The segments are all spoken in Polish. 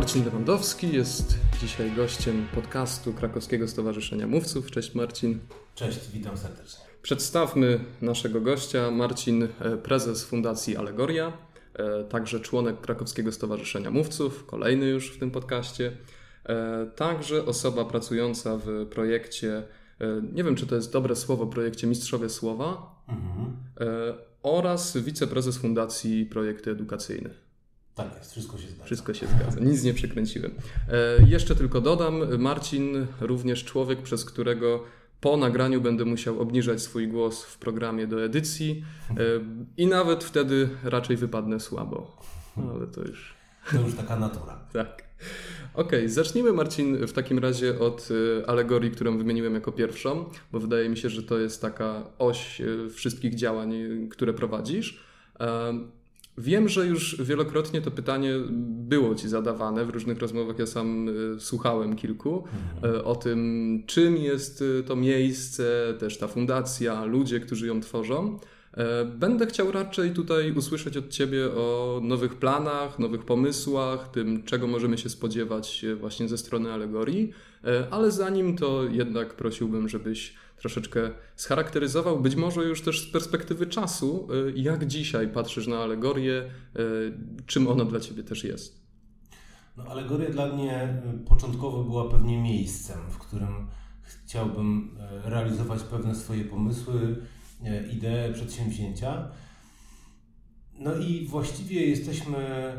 Marcin Lewandowski jest dzisiaj gościem podcastu Krakowskiego Stowarzyszenia Mówców. Cześć Marcin. Cześć, witam serdecznie. Przedstawmy naszego gościa. Marcin, e, prezes Fundacji Alegoria, e, także członek Krakowskiego Stowarzyszenia Mówców, kolejny już w tym podcaście. E, także osoba pracująca w projekcie, nie wiem czy to jest dobre słowo, projekcie Mistrzowie Słowa mhm. oraz wiceprezes Fundacji Projekty Edukacyjne. Tak jest, wszystko się zgadza. Wszystko się zgadza, nic nie przekręciłem. E, jeszcze tylko dodam, Marcin również człowiek, przez którego po nagraniu będę musiał obniżać swój głos w programie do edycji e, i nawet wtedy raczej wypadnę słabo. No, ale to już... To już taka natura. tak. Okej, okay, zacznijmy Marcin w takim razie od e, alegorii, którą wymieniłem jako pierwszą, bo wydaje mi się, że to jest taka oś e, wszystkich działań, które prowadzisz. Wiem, że już wielokrotnie to pytanie było Ci zadawane w różnych rozmowach. Ja sam y, słuchałem kilku mhm. Y, o tym, czym jest y, to miejsce, też ta fundacja, ludzie, którzy ją tworzą. Będę chciał raczej tutaj usłyszeć od Ciebie o nowych planach, nowych pomysłach, tym, czego możemy się spodziewać właśnie ze strony alegorii, ale zanim to jednak prosiłbym, żebyś troszeczkę scharakteryzował, być może już też z perspektywy czasu, y, jak dzisiaj patrzysz na alegorię, y, czym ona dla Ciebie też jest. No, alegoria dla mnie y, początkowo była pewnie miejscem, w którym chciałbym realizować pewne swoje pomysły, idee, przedsięwzięcia. No i właściwie jesteśmy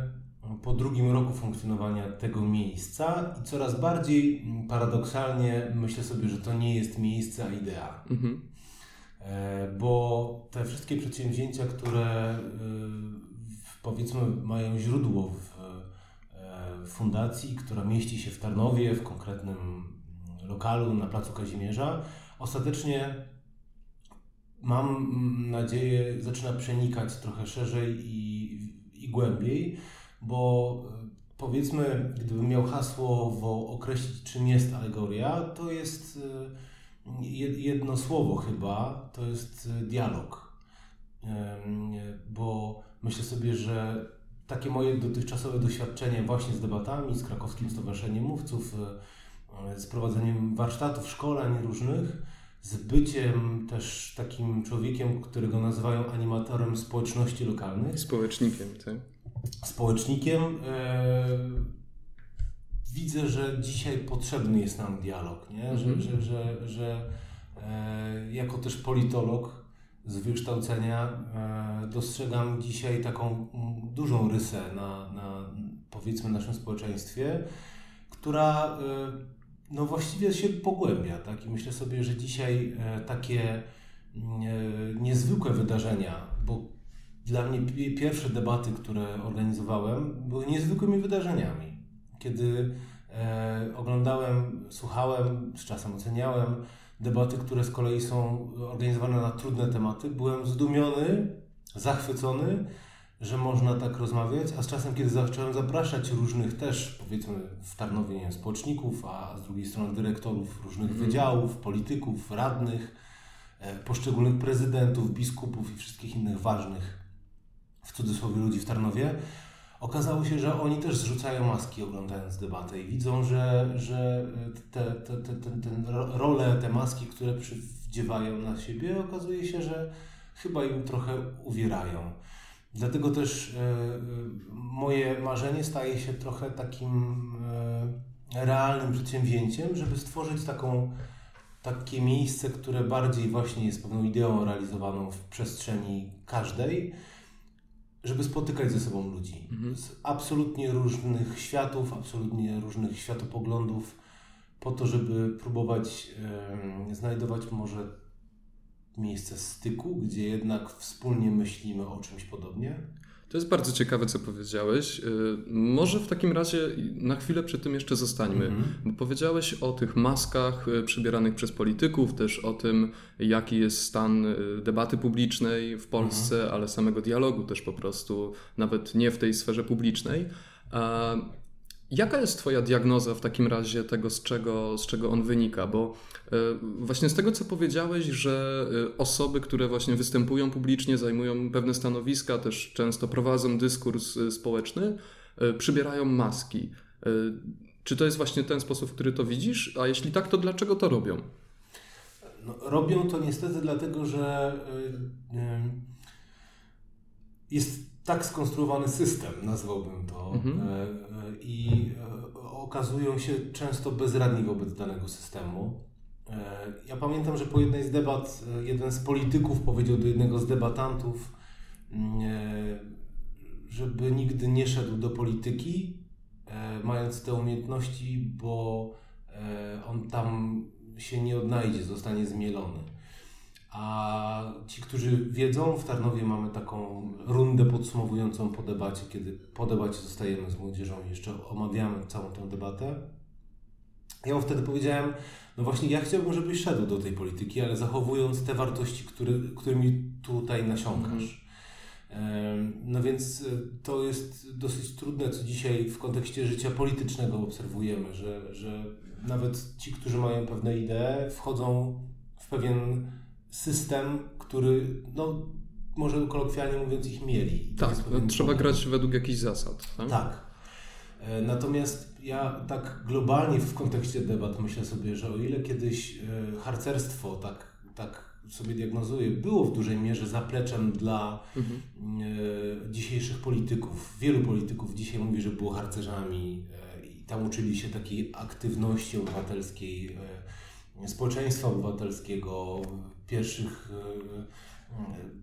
po drugim roku funkcjonowania tego miejsca i coraz bardziej mm, paradoksalnie myślę sobie, że to nie jest miejsce, a idea. Mhm. E, bo te wszystkie przedsięwzięcia, które y, powiedzmy mają źródło w e, fundacji, która mieści się w Tarnowie, w konkretnym mm, lokalu na Placu Kazimierza, ostatecznie mam mm, nadzieję, zaczyna przenikać trochę szerzej i, i głębiej bo e, powiedzmy, gdybym miał hasłowo określić, czym jest alegoria, to jest e, jedno słowo chyba, to jest e, dialog. Bo myślę sobie, że takie moje dotychczasowe doświadczenie właśnie z debatami, z Krakowskim Stowarzyszeniem Mówców, z prowadzeniem warsztatów, szkoleń różnych, z byciem też takim człowiekiem, którego nazywają animatorem społeczności lokalnych. Społecznikiem, tak? Społecznikiem. E, widzę, że dzisiaj potrzebny jest nam dialog, nie? Że, mhm. że, że, że e, jako też politolog z wykształcenia e, dostrzegam dzisiaj taką dużą rysę na, na powiedzmy naszym społeczeństwie, która no właściwie się pogłębia, tak? I myślę sobie, że dzisiaj takie niezwykłe wydarzenia, bo dla mnie pierwsze debaty, które organizowałem, były niezwykłymi wydarzeniami. Kiedy e, oglądałem, słuchałem, z czasem oceniałem debaty, które z kolei są organizowane na trudne tematy, byłem zdumiony, zachwycony, że można tak rozmawiać, a z czasem, kiedy zacząłem zapraszać różnych też, powiedzmy w Tarnowie, nie wiem, społeczników, a z drugiej strony dyrektorów różnych mm. wydziałów, polityków, radnych, e, poszczególnych prezydentów, biskupów i wszystkich innych ważnych w cudzysłowie ludzi w Tarnowie, okazało się, że oni też zrzucają maski oglądając debatę i widzą, że, że te, te, te, te, te role, te maski, które przywdziewają na siebie, okazuje się, że chyba im trochę uwierają. Dlatego też e, moje marzenie staje się trochę takim e, realnym przedsięwzięciem, żeby stworzyć taką, takie miejsce, które bardziej właśnie jest pewną ideą realizowaną w przestrzeni każdej, żeby spotykać ze sobą ludzi mhm. z absolutnie różnych światów, absolutnie różnych światopoglądów, po to, żeby próbować e, znajdować może miejsce styku, gdzie jednak wspólnie myślimy o czymś podobnie. To jest bardzo ciekawe, co powiedziałeś. Y, może w takim razie na chwilę przy tym jeszcze zostańmy, mm -hmm. bo powiedziałeś o tych maskach y, przybieranych przez polityków, też o tym, jaki jest stan y, debaty publicznej w Polsce, mm -hmm. ale samego dialogu też po prostu, nawet nie w tej sferze publicznej. Jaka jest Twoja diagnoza w takim razie tego, z czego, z czego on wynika? Bo e, właśnie z tego, co powiedziałeś, że e, osoby, które właśnie występują publicznie, zajmują pewne stanowiska, też często prowadzą dyskurs e, społeczny, przybierają maski. Czy to jest właśnie ten sposób, w który to widzisz? A jeśli tak, to dlaczego to robią? No, robią to niestety dlatego, że jest tak skonstruowany system, nazwałbym to, mhm. E, e, i e, okazują się często bezradni wobec danego systemu. Ja pamiętam, że po jednej z debat jeden z polityków powiedział do jednego z debatantów, mm, żeby nigdy nie szedł do polityki, mając te umiejętności, bo on tam się nie odnajdzie, zostanie zmielony. A ci, którzy wiedzą, w Tarnowie mamy taką rundę podsumowującą po debacie, kiedy po debacie zostajemy z młodzieżą i jeszcze omawiamy całą tę debatę. Ja mu wtedy powiedziałem, no właśnie ja chciałbym, żebyś szedł do tej polityki, ale zachowując te wartości, który, którymi tutaj nasiąkasz. Mm. No więc e, to jest dosyć trudne, co dzisiaj w kontekście życia politycznego obserwujemy, że, że nawet ci, którzy mają pewne idee, wchodzą w pewien system, który, no, może kolokwialnie mówiąc, ich mieli. Tak, no, trzeba grać według jakichś zasad. Tak? tak. E, natomiast ja tak globalnie w kontekście debat myślę sobie, że o ile kiedyś e, harcerstwo, tak, tak sobie diagnozuję, było w dużej mierze zapleczem dla mhm. E, dzisiejszych polityków. Wielu polityków dzisiaj mówi, że było harcerzami i tam uczyli się takiej aktywności obywatelskiej, społeczeństwa obywatelskiego, pierwszych e, e,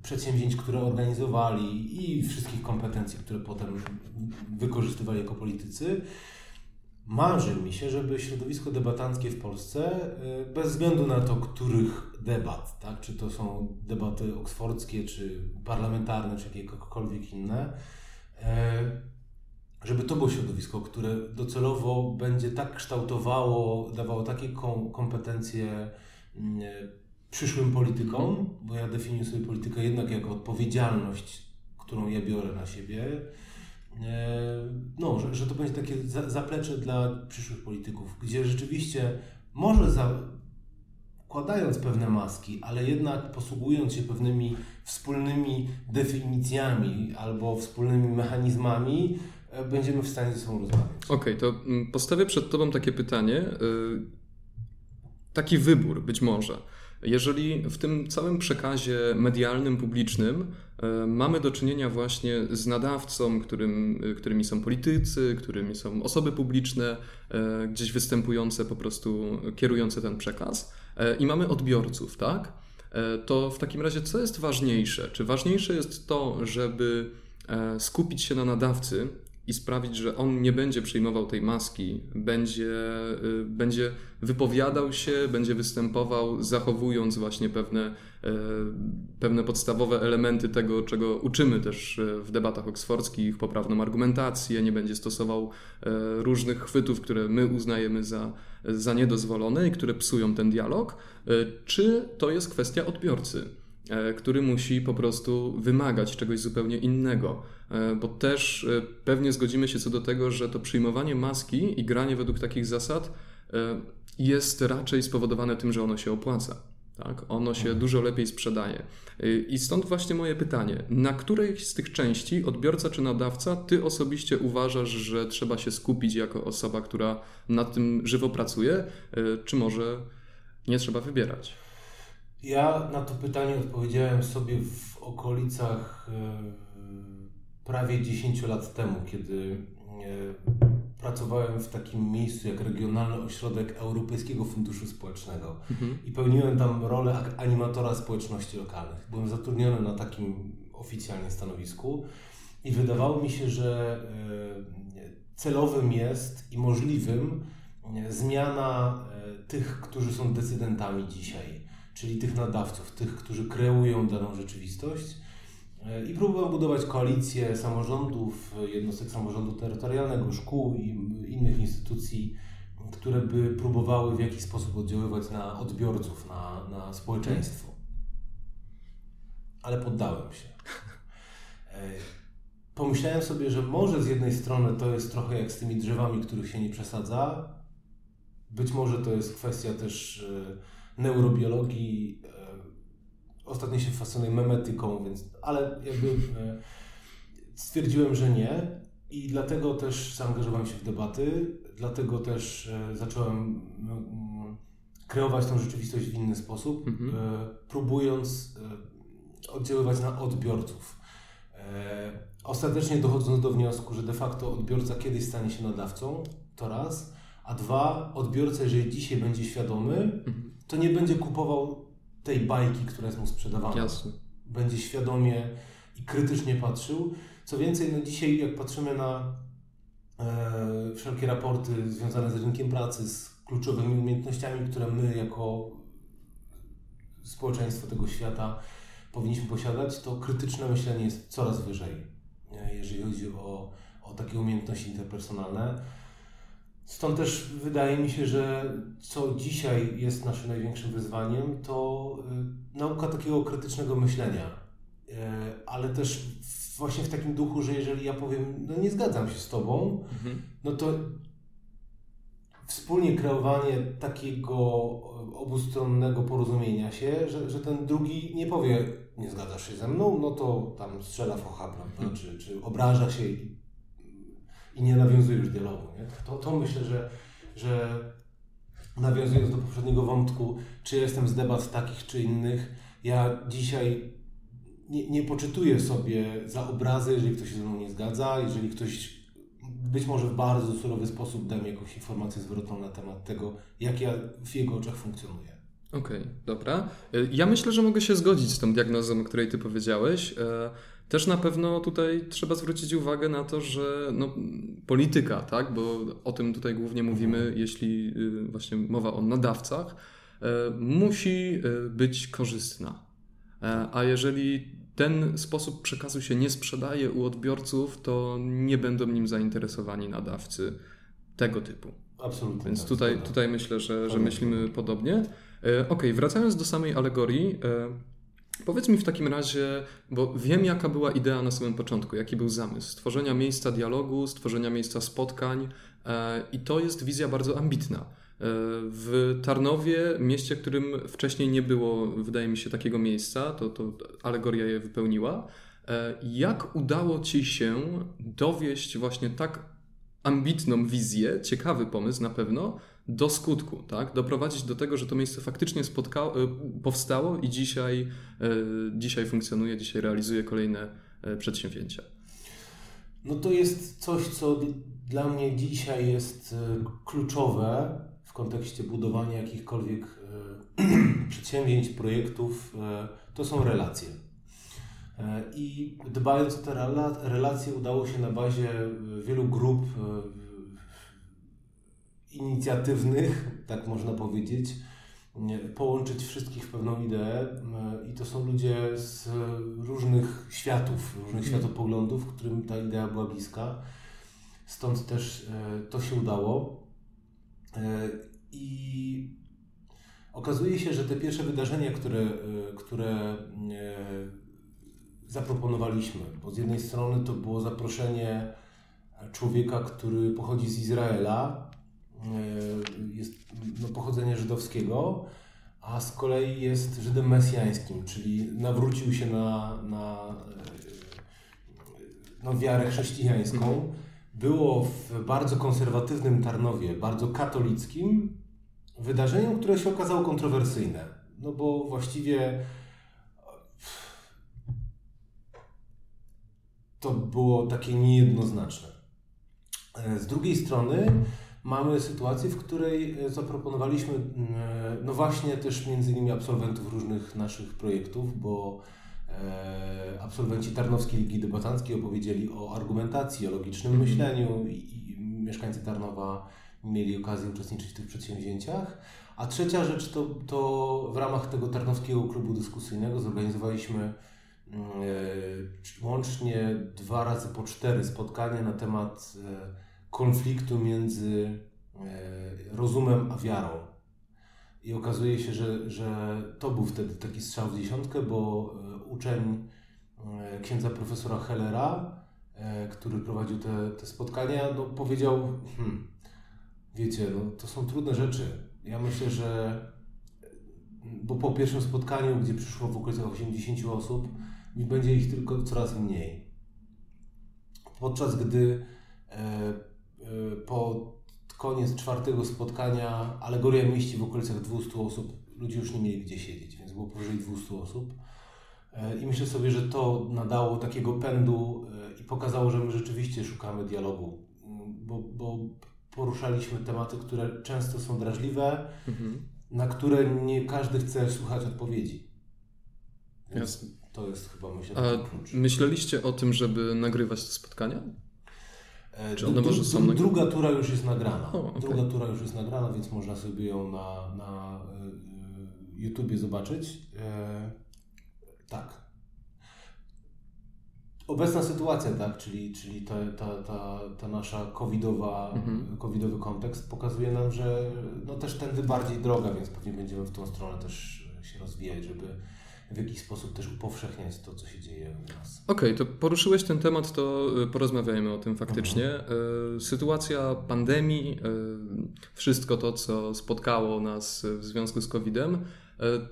przedsięwzięć, które organizowali i wszystkich kompetencji, które potem wykorzystywali jako politycy. Marzy mi się, żeby środowisko debatanckie w Polsce, e, bez względu na to, których debat, tak, czy to są debaty oksfordzkie, czy parlamentarne, czy jakiekolwiek inne, żeby to było środowisko, które docelowo będzie tak kształtowało, dawało takie kompetencje mm, przyszłym politykom, bo ja definiuję sobie politykę jednak jako odpowiedzialność, którą ja biorę na siebie. E, no, że, że to będzie takie zaplecze dla przyszłych polityków, gdzie rzeczywiście może zakładając pewne maski, ale jednak posługując się pewnymi wspólnymi definicjami albo wspólnymi mechanizmami, e, będziemy w stanie ze sobą rozmawiać. Okej, okay, to mm, postawię przed Tobą takie pytanie. Y, taki wybór być może. Jeżeli w tym całym przekazie medialnym, publicznym e, mamy do czynienia właśnie z nadawcą, którym, którymi są politycy, którymi są osoby publiczne, e, gdzieś występujące, po prostu kierujące ten przekaz, e, i mamy odbiorców, tak? To w takim razie co jest ważniejsze? Czy ważniejsze jest to, żeby skupić się na nadawcy, i sprawić, że on nie będzie przyjmował tej maski, będzie, y, będzie wypowiadał się, będzie występował, zachowując właśnie pewne, y, pewne podstawowe elementy tego, czego uczymy też y, w debatach oksfordzkich, poprawną argumentację, nie będzie stosował różnych chwytów, które my uznajemy za, za niedozwolone i które psują ten dialog, czy to jest kwestia odbiorcy? E, który musi po prostu wymagać czegoś zupełnie innego. E, bo też e, pewnie zgodzimy się co do tego, że to przyjmowanie maski i granie według takich zasad jest raczej spowodowane tym, że ono się opłaca. Tak? Ono się mhm. dużo lepiej sprzedaje. I stąd właśnie moje pytanie: na której z tych części, odbiorca czy nadawca, ty osobiście uważasz, że trzeba się skupić jako osoba, która nad tym żywo pracuje, czy może nie trzeba wybierać? Ja na to pytanie odpowiedziałem sobie w okolicach e, prawie 10 lat temu, kiedy e, pracowałem w takim miejscu jak Regionalny Ośrodek Europejskiego Funduszu Społecznego mhm. i pełniłem tam rolę animatora społeczności lokalnych. Byłem zatrudniony na takim oficjalnie stanowisku i wydawało mi się, że e, celowym jest i możliwym zmiana tych, którzy są decydentami dzisiaj czyli tych nadawców, tych, którzy kreują daną rzeczywistość. E, I próbowałem budować koalicję samorządów, jednostek samorządu terytorialnego, szkół i innych instytucji, które by próbowały w jakiś sposób oddziaływać na odbiorców, na, na społeczeństwo. Ale poddałem się. E, pomyślałem sobie, że może z jednej strony to jest trochę jak z tymi drzewami, których się nie przesadza. Być może to jest kwestia też e, neurobiologii. E, ostatnio się fascynuję memetyką, więc, ale jakby e, stwierdziłem, że nie. I dlatego też zaangażowałem się w debaty, dlatego też zacząłem kreować tą rzeczywistość w inny sposób, mhm. próbując oddziaływać na odbiorców. Ostatecznie dochodząc do wniosku, że de facto odbiorca kiedyś stanie się nadawcą, to raz, a dwa, odbiorca, jeżeli dzisiaj będzie świadomy, mhm. To nie będzie kupował tej bajki, która jest mu sprzedawana. Jasne. Będzie świadomie i krytycznie patrzył. Co więcej, no dzisiaj jak patrzymy na e, wszelkie raporty związane z rynkiem pracy, z kluczowymi umiejętnościami, które my jako społeczeństwo tego świata powinniśmy posiadać, to krytyczne myślenie jest coraz wyżej, jeżeli chodzi o, o takie umiejętności interpersonalne. Stąd też wydaje mi się, że co dzisiaj jest naszym największym wyzwaniem, to y, nauka takiego krytycznego myślenia. Y, ale też właśnie w takim duchu, że jeżeli ja powiem, no nie zgadzam się z Tobą, mhm. no to wspólnie kreowanie takiego obustronnego porozumienia się, że, że ten drugi nie powie, nie zgadzasz się ze mną, no to tam strzela w ocha, prawda, czy, czy obraża się i i nie nawiązuje już dialogu. Nie? To, to myślę, że, że nawiązując do poprzedniego wątku, czy jestem z debat takich czy innych, ja dzisiaj nie, nie poczytuję sobie za obrazy, jeżeli ktoś się ze mną nie zgadza, jeżeli ktoś być może w bardzo surowy sposób da mi jakąś informację zwrotną na temat tego, jak ja w jego oczach funkcjonuję. Okej, okay, dobra. Ja myślę, że mogę się zgodzić z tą diagnozą, o której ty powiedziałeś. E, też na pewno tutaj trzeba zwrócić uwagę na to, że no, polityka, tak, bo o tym tutaj głównie mówimy, jeśli y, właśnie mowa o nadawcach, e, musi e, być korzystna. E, a jeżeli ten sposób przekazu się nie sprzedaje u odbiorców, to nie będą nim zainteresowani nadawcy tego typu. Absolutnie. Więc tak, tutaj, tutaj myślę, że, że myślimy podobnie. Ok, wracając do samej alegorii. Powiedz mi w takim razie, bo wiem jaka była idea na samym początku, jaki był zamysł stworzenia miejsca dialogu, stworzenia miejsca spotkań e, i to jest wizja bardzo ambitna. E, w Tarnowie, mieście, którym wcześniej nie było, wydaje mi się, takiego miejsca, to, to alegoria je wypełniła. E, jak udało Ci się dowieść właśnie tak ambitną wizję, ciekawy pomysł na pewno, do skutku, tak? doprowadzić do tego, że to miejsce faktycznie spotkało, e, powstało i dzisiaj, e, dzisiaj funkcjonuje, dzisiaj realizuje kolejne e, przedsięwzięcia. No to jest coś, co dla mnie dzisiaj jest kluczowe w kontekście budowania jakichkolwiek przedsięwzięć, projektów, to są relacje. I dbając o te relacje, udało się na bazie wielu grup inicjatywnych, tak można powiedzieć, połączyć wszystkich w pewną ideę i to są ludzie z różnych światów, różnych mhm. światopoglądów, którym ta idea była bliska. Stąd też e, to się udało. E, I okazuje się, że te pierwsze wydarzenia, które, e, które zaproponowaliśmy, bo z jednej strony to było zaproszenie człowieka, który pochodzi z Izraela, E, jest no, pochodzenia żydowskiego, a z kolei jest Żydem mesjańskim, czyli nawrócił się na, na, e, na wiarę chrześcijańską. Mhm. Było w bardzo konserwatywnym Tarnowie, bardzo katolickim, wydarzeniem, które się okazało kontrowersyjne. No bo właściwie to było takie niejednoznaczne. E, z drugiej strony mamy sytuację, w której e, zaproponowaliśmy, e, no właśnie też między innymi absolwentów różnych naszych projektów, bo e, absolwenci Tarnowskiej Ligi Debatanckiej opowiedzieli o argumentacji, o logicznym mm myśleniu i, i mieszkańcy Tarnowa mieli okazję uczestniczyć w tych przedsięwzięciach. A trzecia rzecz to, to w ramach tego Tarnowskiego Klubu Dyskusyjnego zorganizowaliśmy łącznie dwa razy po cztery spotkania na temat konfliktu między e, rozumem a wiarą. I okazuje się, że, że to był wtedy taki strzał w dziesiątkę, bo e, uczeń e, księdza profesora Hellera, który prowadził te, te spotkania, no, powiedział: hmm, Wiecie, no, to są trudne rzeczy. Ja myślę, że bo po pierwszym spotkaniu, gdzie przyszło w okolicach 80 osób, będzie ich tylko coraz mniej. Podczas gdy Po koniec czwartego spotkania alegoria mieści w okolicach 200 osób. Ludzie już nie mieli gdzie siedzieć, więc było powyżej 200 osób. I myślę sobie, że to nadało takiego pędu i pokazało, że my rzeczywiście szukamy dialogu, bo, bo poruszaliśmy tematy, które często są drażliwe, mhm. na które nie każdy chce słuchać odpowiedzi. Więc to jest chyba myślę A klucz. myśleliście o tym, żeby nagrywać te spotkania? E, Czy one może są druga tura już jest nagrana. O, okay. Druga tura już jest nagrana, więc można sobie ją na, na e, YouTubie zobaczyć. E, tak, obecna sytuacja, tak, czyli, czyli ta, ta, ta, ta nasza covidowa, mhm. covidowy kontekst pokazuje nam, że no też tędy bardziej droga, więc pewnie będziemy w tą stronę też się rozwijać, żeby w jakiś sposób też upowszechniać to, co się dzieje u nas. Okej, okay, to poruszyłeś ten temat, to y, porozmawiajmy o tym faktycznie. Mhm. Y, sytuacja pandemii, y, wszystko to, co spotkało nas w związku z COVID-em,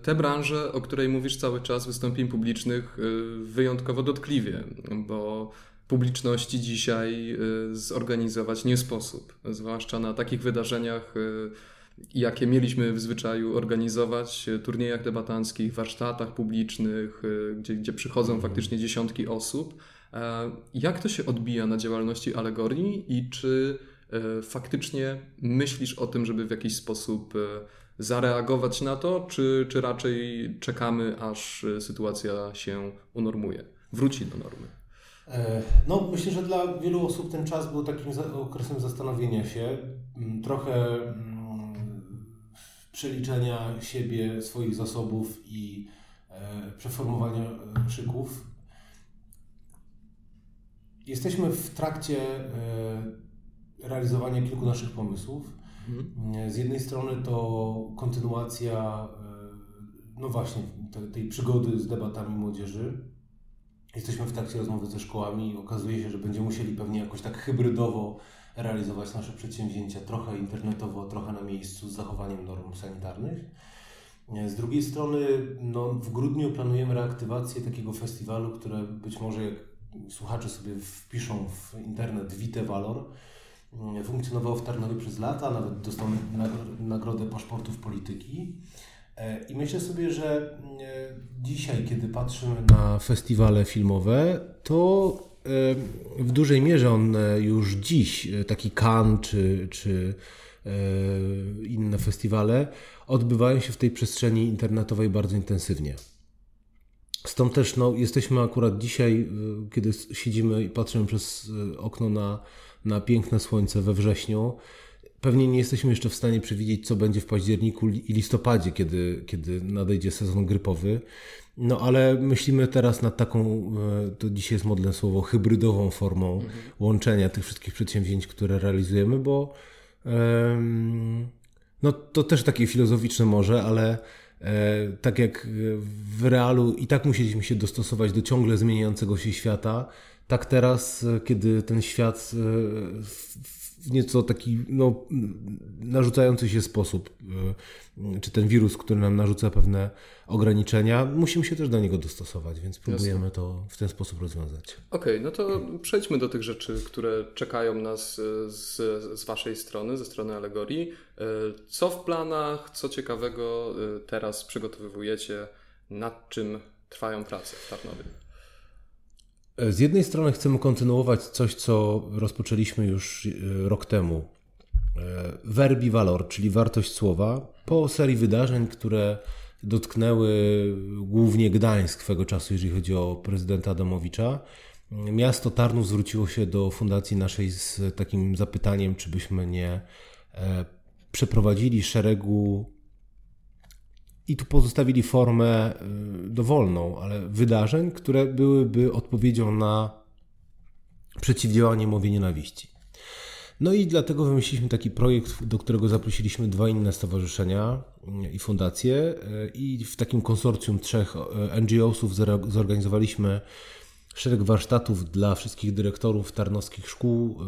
te branże, o której mówisz cały czas, wystąpień publicznych, wyjątkowo dotkliwie, bo publiczności dzisiaj zorganizować nie sposób, zwłaszcza na takich wydarzeniach, jakie mieliśmy w zwyczaju organizować, turniejach debatanckich, warsztatach publicznych, gdzie, gdzie przychodzą mhm. faktycznie dziesiątki osób. Jak to się odbija na działalności alegorii i czy faktycznie myślisz o tym, żeby w jakiś sposób zareagować na to, czy, czy raczej czekamy, aż e, sytuacja się unormuje, wróci do normy? E, no, myślę, że dla wielu osób ten czas był takim okresem zastanowienia się, trochę przeliczenia siebie, swoich zasobów i e, przeformowania szyków. Jesteśmy w trakcie realizowania kilku naszych pomysłów. Mhm. Z jednej strony to kontynuacja, e, no właśnie, tej przygody z debatami młodzieży. Jesteśmy w trakcie rozmowy ze szkołami i okazuje się, że będziemy musieli pewnie jakoś tak hybrydowo realizować nasze przedsięwzięcia, trochę internetowo, trochę na miejscu z zachowaniem norm sanitarnych. Z drugiej strony, no, w grudniu planujemy reaktywację takiego festiwalu, które być może jak słuchacze sobie wpiszą w internet Vite Valor, Mm, funkcjonował w Tarnowie przez lata, nawet dostał nagrodę paszportów polityki. E, I myślę sobie, że dzisiaj, kiedy patrzymy na festiwale filmowe, to e, w dużej mierze on już dziś, e, taki Cannes czy, czy inne festiwale, odbywają się w tej przestrzeni internetowej bardzo intensywnie. Stąd też no, jesteśmy akurat dzisiaj, kiedy siedzimy i patrzymy przez okno na na piękne słońce we wrześniu. Pewnie nie jesteśmy jeszcze w stanie przewidzieć, co będzie w październiku i listopadzie, kiedy, kiedy nadejdzie sezon grypowy. No ale myślimy teraz nad taką, e, to dzisiaj jest modne słowo, hybrydową formą mhm. łączenia tych wszystkich przedsięwzięć, które realizujemy, bo no to też takie filozoficzne może, ale e, tak jak w realu i tak musieliśmy się dostosować do ciągle zmieniającego się świata, tak teraz, e, kiedy ten świat w nieco taki no, narzucający się sposób, e, czy ten wirus, który nam narzuca pewne ograniczenia, musimy się też do niego dostosować, więc próbujemy Jasne. to w ten sposób rozwiązać. Okej, okay, no to przejdźmy do tych rzeczy, które czekają nas z, z Waszej strony, ze strony alegorii. Co w planach, co ciekawego teraz przygotowujecie, nad czym trwają prace w Tarnowie? Z jednej strony chcemy kontynuować coś, co rozpoczęliśmy już e, rok temu. E, Verbi Valor, czyli wartość słowa, po serii wydarzeń, które dotknęły głównie Gdańsk swego czasu, jeżeli chodzi o prezydenta Adamowicza. Miasto Tarnów zwróciło się do fundacji naszej z takim zapytaniem, czy byśmy nie e, przeprowadzili szeregu i tu pozostawili formę y, dowolną, ale wydarzeń, które byłyby odpowiedzią na przeciwdziałanie mowie nienawiści. No i dlatego wymyśliliśmy taki projekt, do którego zaprosiliśmy dwa inne stowarzyszenia y, i fundacje y, i w takim konsorcjum trzech NGO-sów zorganizowaliśmy szereg warsztatów dla wszystkich dyrektorów tarnowskich szkół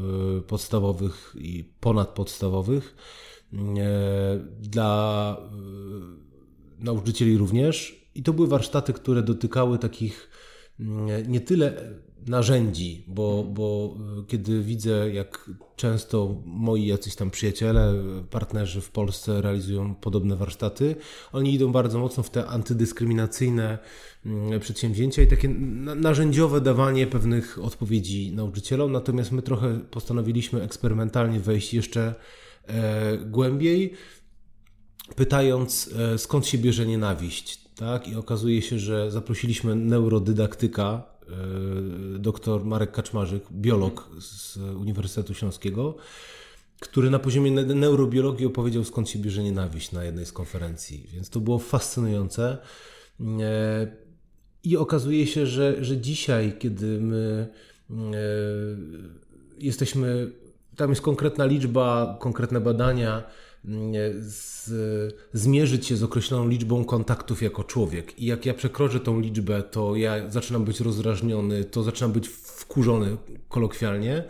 podstawowych i ponadpodstawowych, dla nauczycieli również. I to były warsztaty, które dotykały takich nie tyle narzędzi, bo, bo kiedy widzę, jak często moi jacyś tam przyjaciele, partnerzy w Polsce realizują podobne warsztaty, oni idą bardzo mocno w te antydyskryminacyjne mm, przedsięwzięcia i takie narzędziowe dawanie pewnych odpowiedzi nauczycielom, natomiast my trochę postanowiliśmy eksperymentalnie wejść jeszcze e, głębiej, pytając skąd się bierze nienawiść. Tak? I okazuje się, że zaprosiliśmy neurodydaktyka, E, doktor Marek Kaczmarzyk, biolog z Uniwersytetu Śląskiego, który na poziomie neurobiologii opowiedział skąd się bierze nienawiść na jednej z konferencji. Więc to było fascynujące. E, I okazuje się, że, że dzisiaj, kiedy my e, jesteśmy, tam jest konkretna liczba, konkretne badania, z, zmierzyć się z określoną liczbą kontaktów jako człowiek. I jak ja przekroczę tą liczbę, to ja zaczynam być rozdrażniony, to zaczynam być wkurzony kolokwialnie.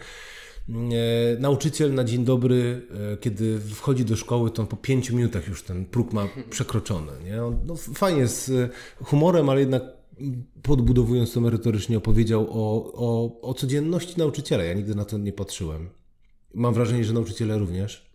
E, nauczyciel na dzień dobry, e, kiedy wchodzi do szkoły, to po pięciu minutach już ten próg ma przekroczony. Nie? no, fajnie z humorem, ale jednak podbudowując to merytorycznie opowiedział o, o, o codzienności nauczyciela. Ja nigdy na to nie patrzyłem. Mam wrażenie, że nauczyciele również.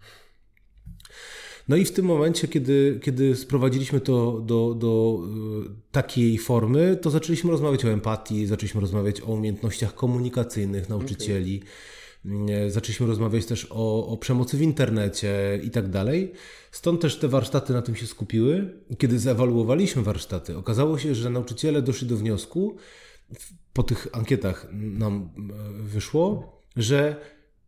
No i w tym momencie, kiedy, kiedy sprowadziliśmy to do, do e, takiej formy, to zaczęliśmy rozmawiać o empatii, zaczęliśmy rozmawiać o umiejętnościach komunikacyjnych nauczycieli. Okay. Zaczęliśmy rozmawiać też o, o przemocy w internecie i tak dalej. Stąd też te warsztaty na tym się skupiły. Kiedy zewaluowaliśmy warsztaty, okazało się, że nauczyciele doszli do wniosku, po tych ankietach nam e, wyszło, że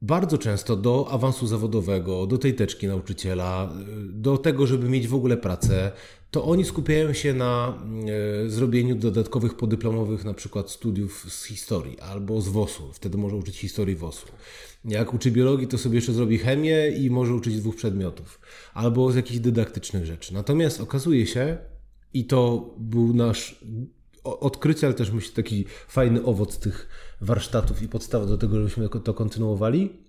bardzo często do awansu zawodowego, do tej teczki nauczyciela, do tego, żeby mieć w ogóle pracę, to oni skupiają się na e, zrobieniu dodatkowych podyplomowych na przykład studiów z historii albo z WOS-u. Wtedy może uczyć historii WOS-u. Jak uczy biologii, to sobie jeszcze zrobi chemię i może uczyć dwóch przedmiotów. Albo z jakichś dydaktycznych rzeczy. Natomiast okazuje się, i to był nasz odkrycie, ale też myślę taki fajny owoc tych warsztatów i podstawa do tego, żebyśmy to kontynuowali.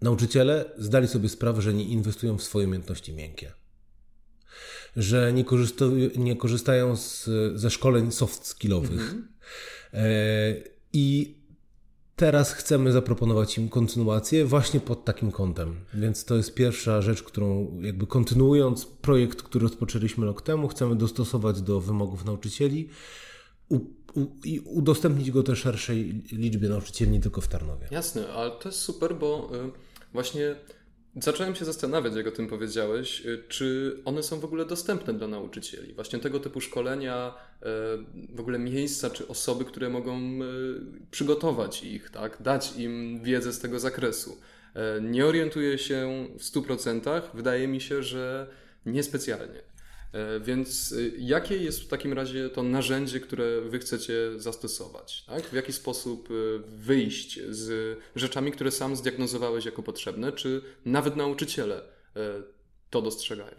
Nauczyciele zdali sobie sprawę, że nie inwestują w swoje umiejętności miękkie. Że nie, korzystają, nie korzystają z, ze szkoleń soft skillowych. Mhm. E, I teraz chcemy zaproponować im kontynuację właśnie pod takim kątem. Więc to jest pierwsza rzecz, którą jakby kontynuując projekt, który rozpoczęliśmy rok temu, chcemy dostosować do wymogów nauczycieli i udostępnić go też szerszej liczbie nauczycieli, nie tylko w Tarnowie. Jasne, ale to jest super, bo y, właśnie zacząłem się zastanawiać, jak o tym powiedziałeś, y, czy one są w ogóle dostępne dla nauczycieli. Właśnie tego typu szkolenia, y, w ogóle miejsca czy osoby, które mogą przygotować ich, tak? dać im wiedzę z tego zakresu. Nie orientuję się w 100%, wydaje mi się, że niespecjalnie. E, więc y, jakie jest w takim razie to narzędzie, które wy chcecie zastosować? Tak? W jaki sposób y, wyjść z rzeczami, które sam zdiagnozowałeś jako potrzebne, czy nawet nauczyciele e, to dostrzegają?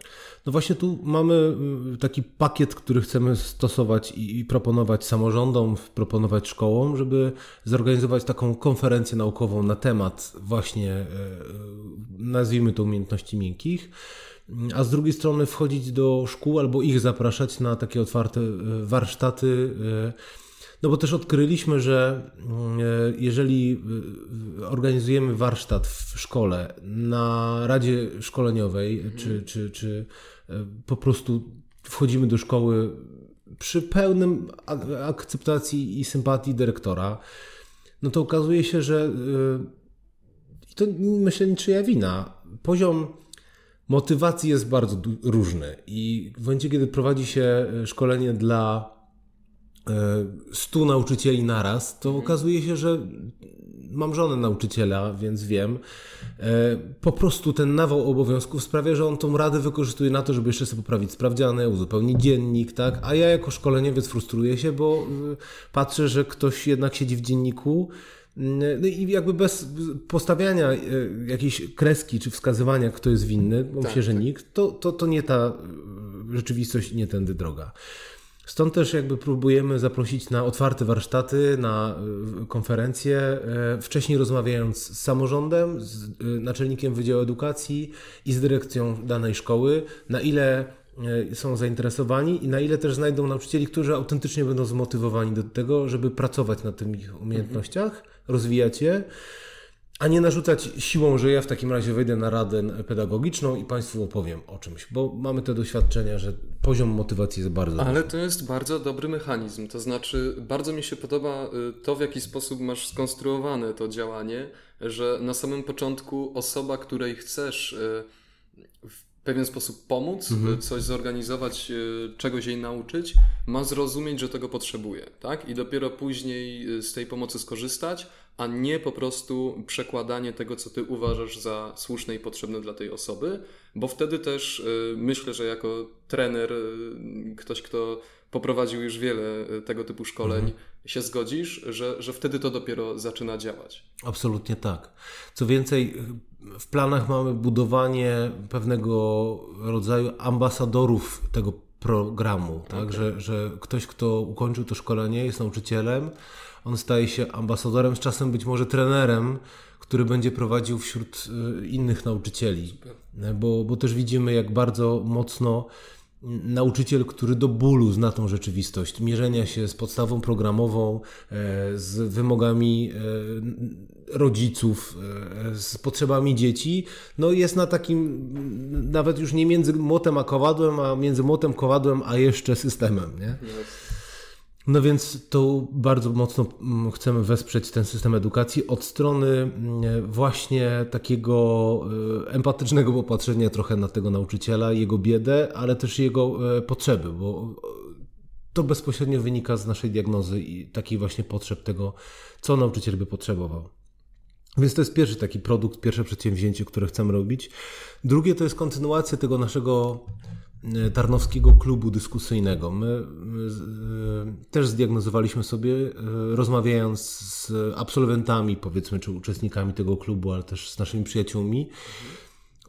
No właśnie tu mamy y, taki pakiet, który chcemy stosować i, proponować samorządom, proponować szkołom, żeby zorganizować taką konferencję naukową na temat właśnie, e, nazwijmy to umiejętności miękkich a z drugiej strony wchodzić do szkół albo ich zapraszać na takie otwarte e, warsztaty. E, no bo też odkryliśmy, że e, jeżeli organizujemy warsztat w szkole, na radzie szkoleniowej, mhm. czy, czy, czy po prostu wchodzimy do szkoły przy pełnym akceptacji i sympatii dyrektora, no to okazuje się, że i to myślę niczyja wina. Poziom motywacji jest bardzo różny i w momencie, kiedy prowadzi się e, szkolenie dla 100 e, nauczycieli naraz, to mhm. okazuje się, że mam żonę nauczyciela, więc wiem. E, po prostu ten nawał obowiązków sprawia, że on tą radę wykorzystuje na to, żeby jeszcze sobie poprawić sprawdziane, uzupełnić dziennik, tak? A ja jako szkoleniowiec frustruję się, bo patrzę, że ktoś jednak siedzi w dzienniku no i jakby bez postawiania e, jakiejś kreski czy wskazywania, kto jest winny, bo tak, myślę, że tak. nikt, to, to, to nie ta e, rzeczywistość, nie tędy droga. Stąd też jakby próbujemy zaprosić na otwarte warsztaty, na e, konferencje, wcześniej rozmawiając z samorządem, z naczelnikiem Wydziału Edukacji i z dyrekcją danej szkoły, na ile są zainteresowani i na ile też znajdą nauczycieli, którzy autentycznie będą zmotywowani do tego, żeby pracować na tych umiejętnościach, rozwijać je a nie narzucać siłą, że ja w takim razie wejdę na radę pedagogiczną i Państwu opowiem o czymś, bo mamy te doświadczenia, że poziom motywacji jest bardzo Ale to jest bardzo dobry mechanizm, to znaczy bardzo mi się podoba y, to, w jaki sposób masz skonstruowane to działanie, że na samym początku osoba, której chcesz y, w pewien sposób pomóc, mhm. coś zorganizować, y, czegoś jej nauczyć, ma zrozumieć, że tego potrzebuje, tak? I dopiero później z tej pomocy skorzystać, a nie po prostu przekładanie tego, co ty uważasz za słuszne i potrzebne dla tej osoby, bo wtedy też y, myślę, że jako trener, y, ktoś, kto poprowadził już wiele y, tego typu szkoleń, mhm. się zgodzisz, że, że wtedy to dopiero zaczyna działać. Absolutnie tak. Co więcej, w planach mamy budowanie pewnego rodzaju ambasadorów tego programu, tak? Okay. Że, że ktoś, kto ukończył to szkolenie, jest nauczycielem, on staje się ambasadorem, z czasem być może trenerem, który będzie prowadził wśród y, innych nauczycieli. Bo, bo też widzimy, jak bardzo mocno nauczyciel, który do bólu zna tą rzeczywistość, mierzenia się z podstawą programową, e, z wymogami e, rodziców, e, z potrzebami dzieci, no jest na takim, nawet już nie między młotem a kowadłem, a między młotem, kowadłem, a jeszcze systemem. Nie? No więc to bardzo mocno mm, chcemy wesprzeć ten system edukacji od strony mm, właśnie takiego e, empatycznego popatrzenia trochę na tego nauczyciela, jego biedę, ale też jego e, potrzeby, bo to bezpośrednio wynika z naszej diagnozy i takiej właśnie potrzeb tego, co nauczyciel by potrzebował. Więc to jest pierwszy taki produkt, pierwsze przedsięwzięcie, które chcemy robić. Drugie to jest kontynuacja tego naszego E, Tarnowskiego Klubu Dyskusyjnego. My, my e, też zdiagnozowaliśmy sobie, e, rozmawiając z absolwentami, powiedzmy, czy uczestnikami tego klubu, ale też z naszymi przyjaciółmi,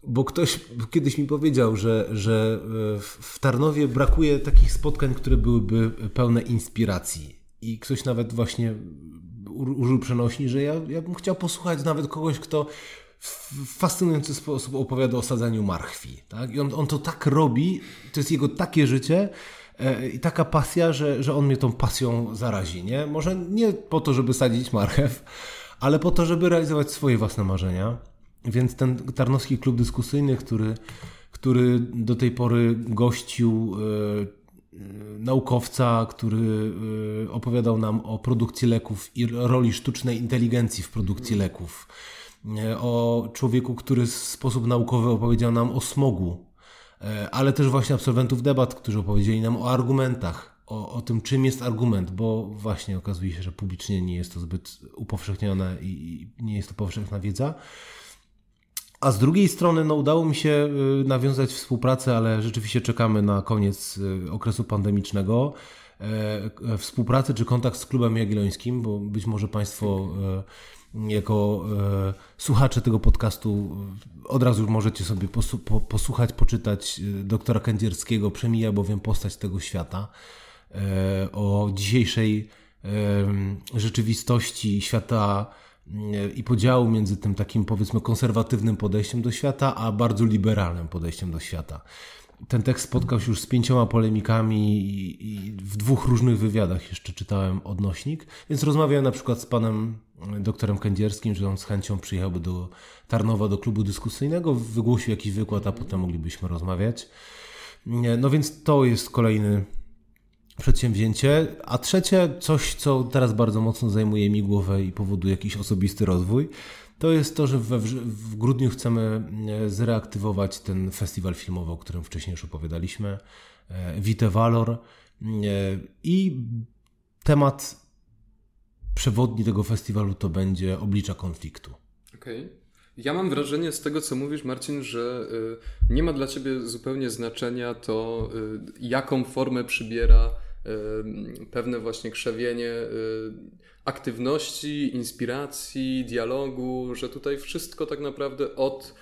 bo ktoś kiedyś mi powiedział, że, że w Tarnowie brakuje takich spotkań, które byłyby pełne inspiracji. I ktoś nawet właśnie użył przenośni, że ja, ja bym chciał posłuchać nawet kogoś, kto w fascynujący sposób opowiada o sadzaniu marchwi. Tak? I on, on to tak robi, to jest jego takie życie e, i taka pasja, że, że on mnie tą pasją zarazi. Nie? Może nie po to, żeby sadzić marchew, ale po to, żeby realizować swoje własne marzenia. Więc ten Tarnowski Klub Dyskusyjny, który, który do tej pory gościł e, naukowca, który e, opowiadał nam o produkcji leków i roli sztucznej inteligencji w produkcji leków o człowieku, który w sposób naukowy opowiedział nam o smogu, e, ale też właśnie absolwentów debat, którzy opowiedzieli nam o argumentach, o, o tym, czym jest argument, bo właśnie okazuje się, że publicznie nie jest to zbyt upowszechnione i nie jest to powszechna wiedza. A z drugiej strony no, udało mi się y, nawiązać współpracę, ale rzeczywiście czekamy na koniec okresu pandemicznego. E, współpracę czy kontakt z Klubem Jagiellońskim, bo być może Państwo e, jako e, słuchacze tego podcastu od razu możecie sobie posłuchać, poczytać e, doktora Kędzierskiego, przemija bowiem postać tego świata, e, o dzisiejszej e, rzeczywistości świata e, i podziału między tym takim powiedzmy konserwatywnym podejściem do świata, a bardzo liberalnym podejściem do świata. Ten tekst spotkał się już z pięcioma polemikami i, i w dwóch różnych wywiadach jeszcze czytałem odnośnik, więc rozmawiałem na przykład z panem doktorem Kędzierskim, że on z chęcią przyjechałby do Tarnowa, do klubu dyskusyjnego, wygłosił jakiś wykład, a potem moglibyśmy rozmawiać. No więc to jest kolejny przedsięwzięcie. A trzecie, coś, co teraz bardzo mocno zajmuje mi głowę i powoduje jakiś osobisty rozwój, to jest to, że we, w grudniu chcemy e, zreaktywować ten festiwal filmowy, o którym wcześniej już opowiadaliśmy, e, Vite Valor. E, I temat przewodni tego festiwalu to będzie oblicza konfliktu. Okej. Okay. Ja mam wrażenie z tego, co mówisz, Marcin, że y, nie ma dla ciebie zupełnie znaczenia to, y, jaką formę przybiera y, pewne właśnie krzewienie aktywności, inspiracji, dialogu, że tutaj wszystko tak naprawdę od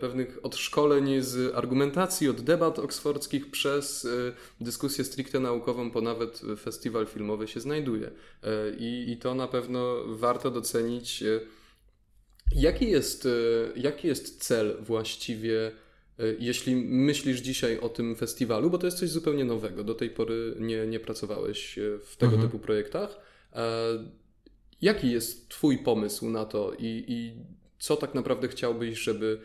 pewnych od szkoleń z argumentacji, od debat oksfordzkich przez e, dyskusję stricte naukową, po nawet festiwal filmowy się znajduje. E, I, i to na pewno warto docenić. Jaki jest, jaki jest cel właściwie Jeśli myślisz dzisiaj o tym festiwalu, bo to jest coś zupełnie nowego, do tej pory nie, nie pracowałeś w tego mhm. typu projektach, jaki jest Twój pomysł na to i, i co tak naprawdę chciałbyś, żeby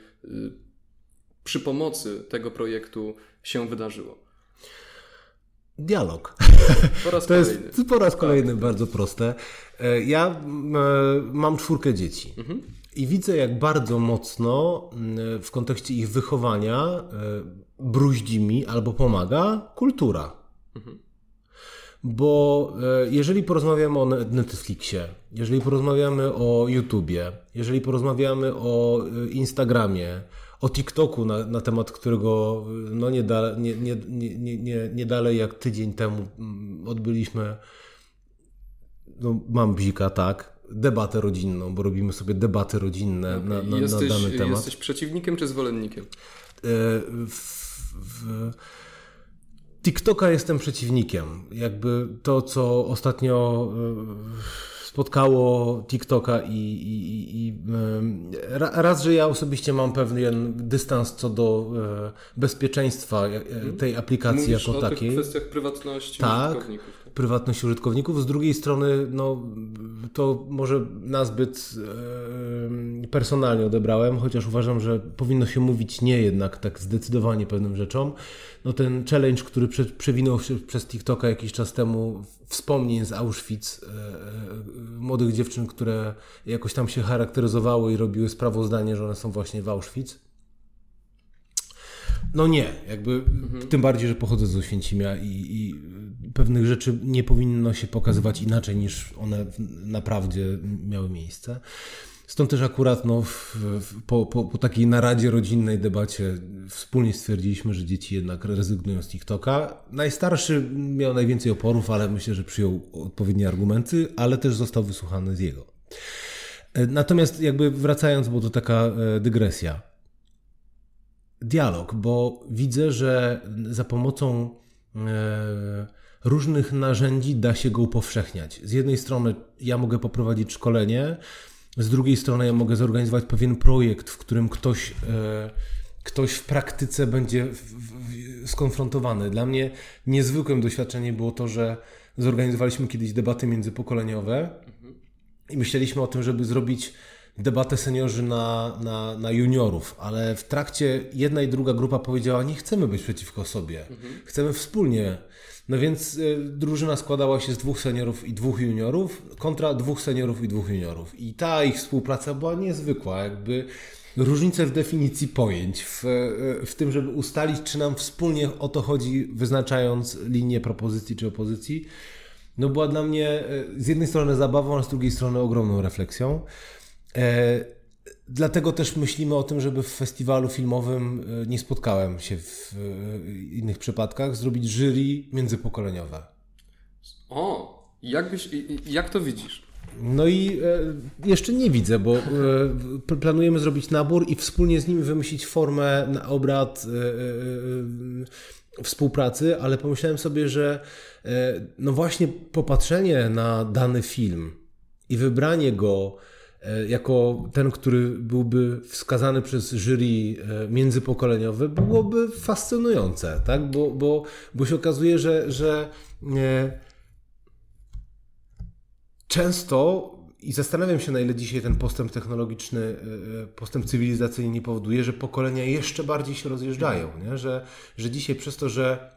przy pomocy tego projektu się wydarzyło? Dialog. Po raz to kolejny. jest po raz kolejny tak. bardzo proste. E, ja e, mam czwórkę dzieci. Mhm. I widzę, jak bardzo mocno w kontekście ich wychowania e, bruździ mi albo pomaga kultura. Mhm. Bo jeżeli porozmawiamy o Netflixie, jeżeli porozmawiamy o YouTubie, jeżeli porozmawiamy o Instagramie, o TikToku, na, na temat którego no nie, da, nie, nie, nie, nie, nie dalej jak tydzień temu mm, odbyliśmy, no mam bzika, tak, debatę rodzinną, bo robimy sobie debaty rodzinne okay. na, na, jesteś, na dany temat. Jesteś przeciwnikiem czy zwolennikiem? E, w, w, TikToka jestem przeciwnikiem. Jakby to, co ostatnio e, spotkało TikToka i, i, i, raz, że ja osobiście mam pewien dystans co do e, bezpieczeństwa e, tej aplikacji Mówisz jako o takiej. w kwestiach prywatności tak, użytkowników. Prywatność użytkowników. Z drugiej strony, no, to może nazbyt e, personalnie odebrałem, chociaż uważam, że powinno się mówić nie jednak tak zdecydowanie pewnym rzeczom no ten challenge, który prze, przewinął się przez TikToka jakiś czas temu, wspomnień z Auschwitz, e, e, młodych dziewczyn, które jakoś tam się charakteryzowały i robiły sprawozdanie, że one są właśnie w Auschwitz. No nie, jakby mhm. tym bardziej, że pochodzę z Oświęcimia i, i pewnych rzeczy nie powinno się pokazywać inaczej niż one naprawdę miały miejsce. Stąd też akurat no, w, w, po, po, po, takiej naradzie rodzinnej, debacie wspólnie stwierdziliśmy, że dzieci jednak rezygnują z TikToka. Najstarszy miał najwięcej oporów, ale myślę, że przyjął odpowiednie argumenty, ale też został wysłuchany z jego. E, natomiast jakby wracając, bo to taka e, dygresja. Dialog, bo widzę, że za pomocą e, różnych narzędzi da się go upowszechniać. Z jednej strony ja mogę poprowadzić szkolenie, z drugiej strony ja mogę zorganizować pewien projekt, w którym ktoś, e, ktoś w praktyce będzie skonfrontowany. Dla mnie niezwykłym doświadczeniem było to, że zorganizowaliśmy kiedyś debaty międzypokoleniowe i myśleliśmy o tym, żeby zrobić debatę seniorzy na, na, na juniorów, ale w trakcie jedna i druga grupa powiedziała, nie chcemy być przeciwko sobie, mhm. chcemy wspólnie no więc y, drużyna składała się z dwóch seniorów i dwóch juniorów kontra dwóch seniorów i dwóch juniorów. I ta ich współpraca była niezwykła, jakby różnice w definicji pojęć, w, y, w tym, żeby ustalić, czy nam wspólnie o to chodzi, wyznaczając linię propozycji czy opozycji, no była dla mnie y, z jednej strony zabawą, a z drugiej strony ogromną refleksją. E, Dlatego też myślimy o tym, żeby w festiwalu filmowym e, nie spotkałem się w e, innych przypadkach, zrobić jury międzypokoleniowe. O, jak, byś, jak to widzisz? No i e, jeszcze nie widzę, bo planujemy zrobić nabór i wspólnie z nimi wymyślić formę na obrad współpracy, ale pomyślałem sobie, że no właśnie popatrzenie na dany film i wybranie go jako ten, który byłby wskazany przez jury e, międzypokoleniowe, byłoby fascynujące, tak? bo, bo, bo się okazuje, że, że e, często i zastanawiam się, na ile dzisiaj ten postęp technologiczny, postęp cywilizacyjny nie powoduje, że pokolenia jeszcze bardziej się rozjeżdżają. Nie? Że, że dzisiaj przez to, że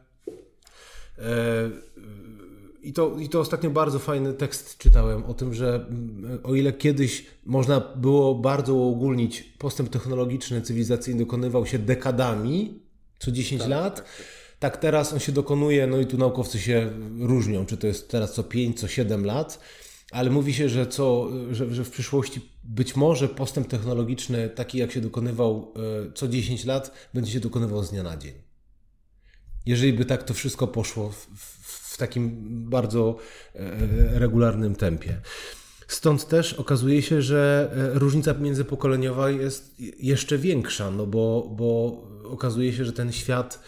i to, I to ostatnio bardzo fajny tekst czytałem o tym, że mm, o ile kiedyś można było bardzo uogólnić, postęp technologiczny, cywilizacyjny dokonywał się dekadami, co 10 tak, lat, tak, tak. tak, teraz on się dokonuje, no i tu naukowcy się różnią, czy to jest teraz co 5, co 7 lat, ale mówi się, że, co, że, że w przyszłości być może postęp technologiczny, taki jak się dokonywał e, co 10 lat, będzie się dokonywał z dnia na dzień. Jeżeli by tak to wszystko poszło w, w w takim bardzo e, regularnym tempie. Stąd też okazuje się, że e, różnica międzypokoleniowa jest jeszcze większa, no bo, bo okazuje się, że ten świat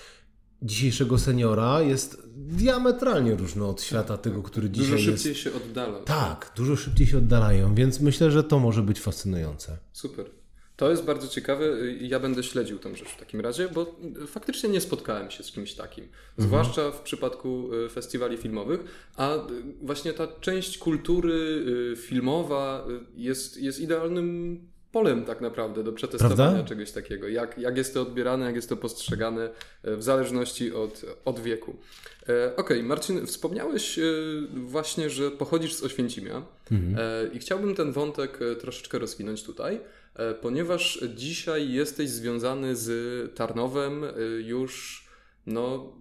dzisiejszego seniora jest diametralnie różny od świata tego, który dzisiaj jest. Dużo szybciej jest... się oddala. Tak, dużo szybciej się oddalają, więc myślę, że to może być fascynujące. Super. To jest bardzo ciekawe. Ja będę śledził tę rzecz w takim razie, bo faktycznie nie spotkałem się z kimś takim. Mhm. Zwłaszcza w przypadku y, festiwali filmowych. A y, właśnie ta część kultury y, filmowa jest, jest idealnym polem tak naprawdę do przetestowania Prawda? czegoś takiego. Jak, jak jest to odbierane, jak jest to postrzegane w zależności od, od wieku. Okej, okay, Marcin, wspomniałeś właśnie, że pochodzisz z Oświęcimia mhm. i chciałbym ten wątek troszeczkę rozwinąć tutaj. E, ponieważ dzisiaj jesteś związany z Tarnowem e, już no,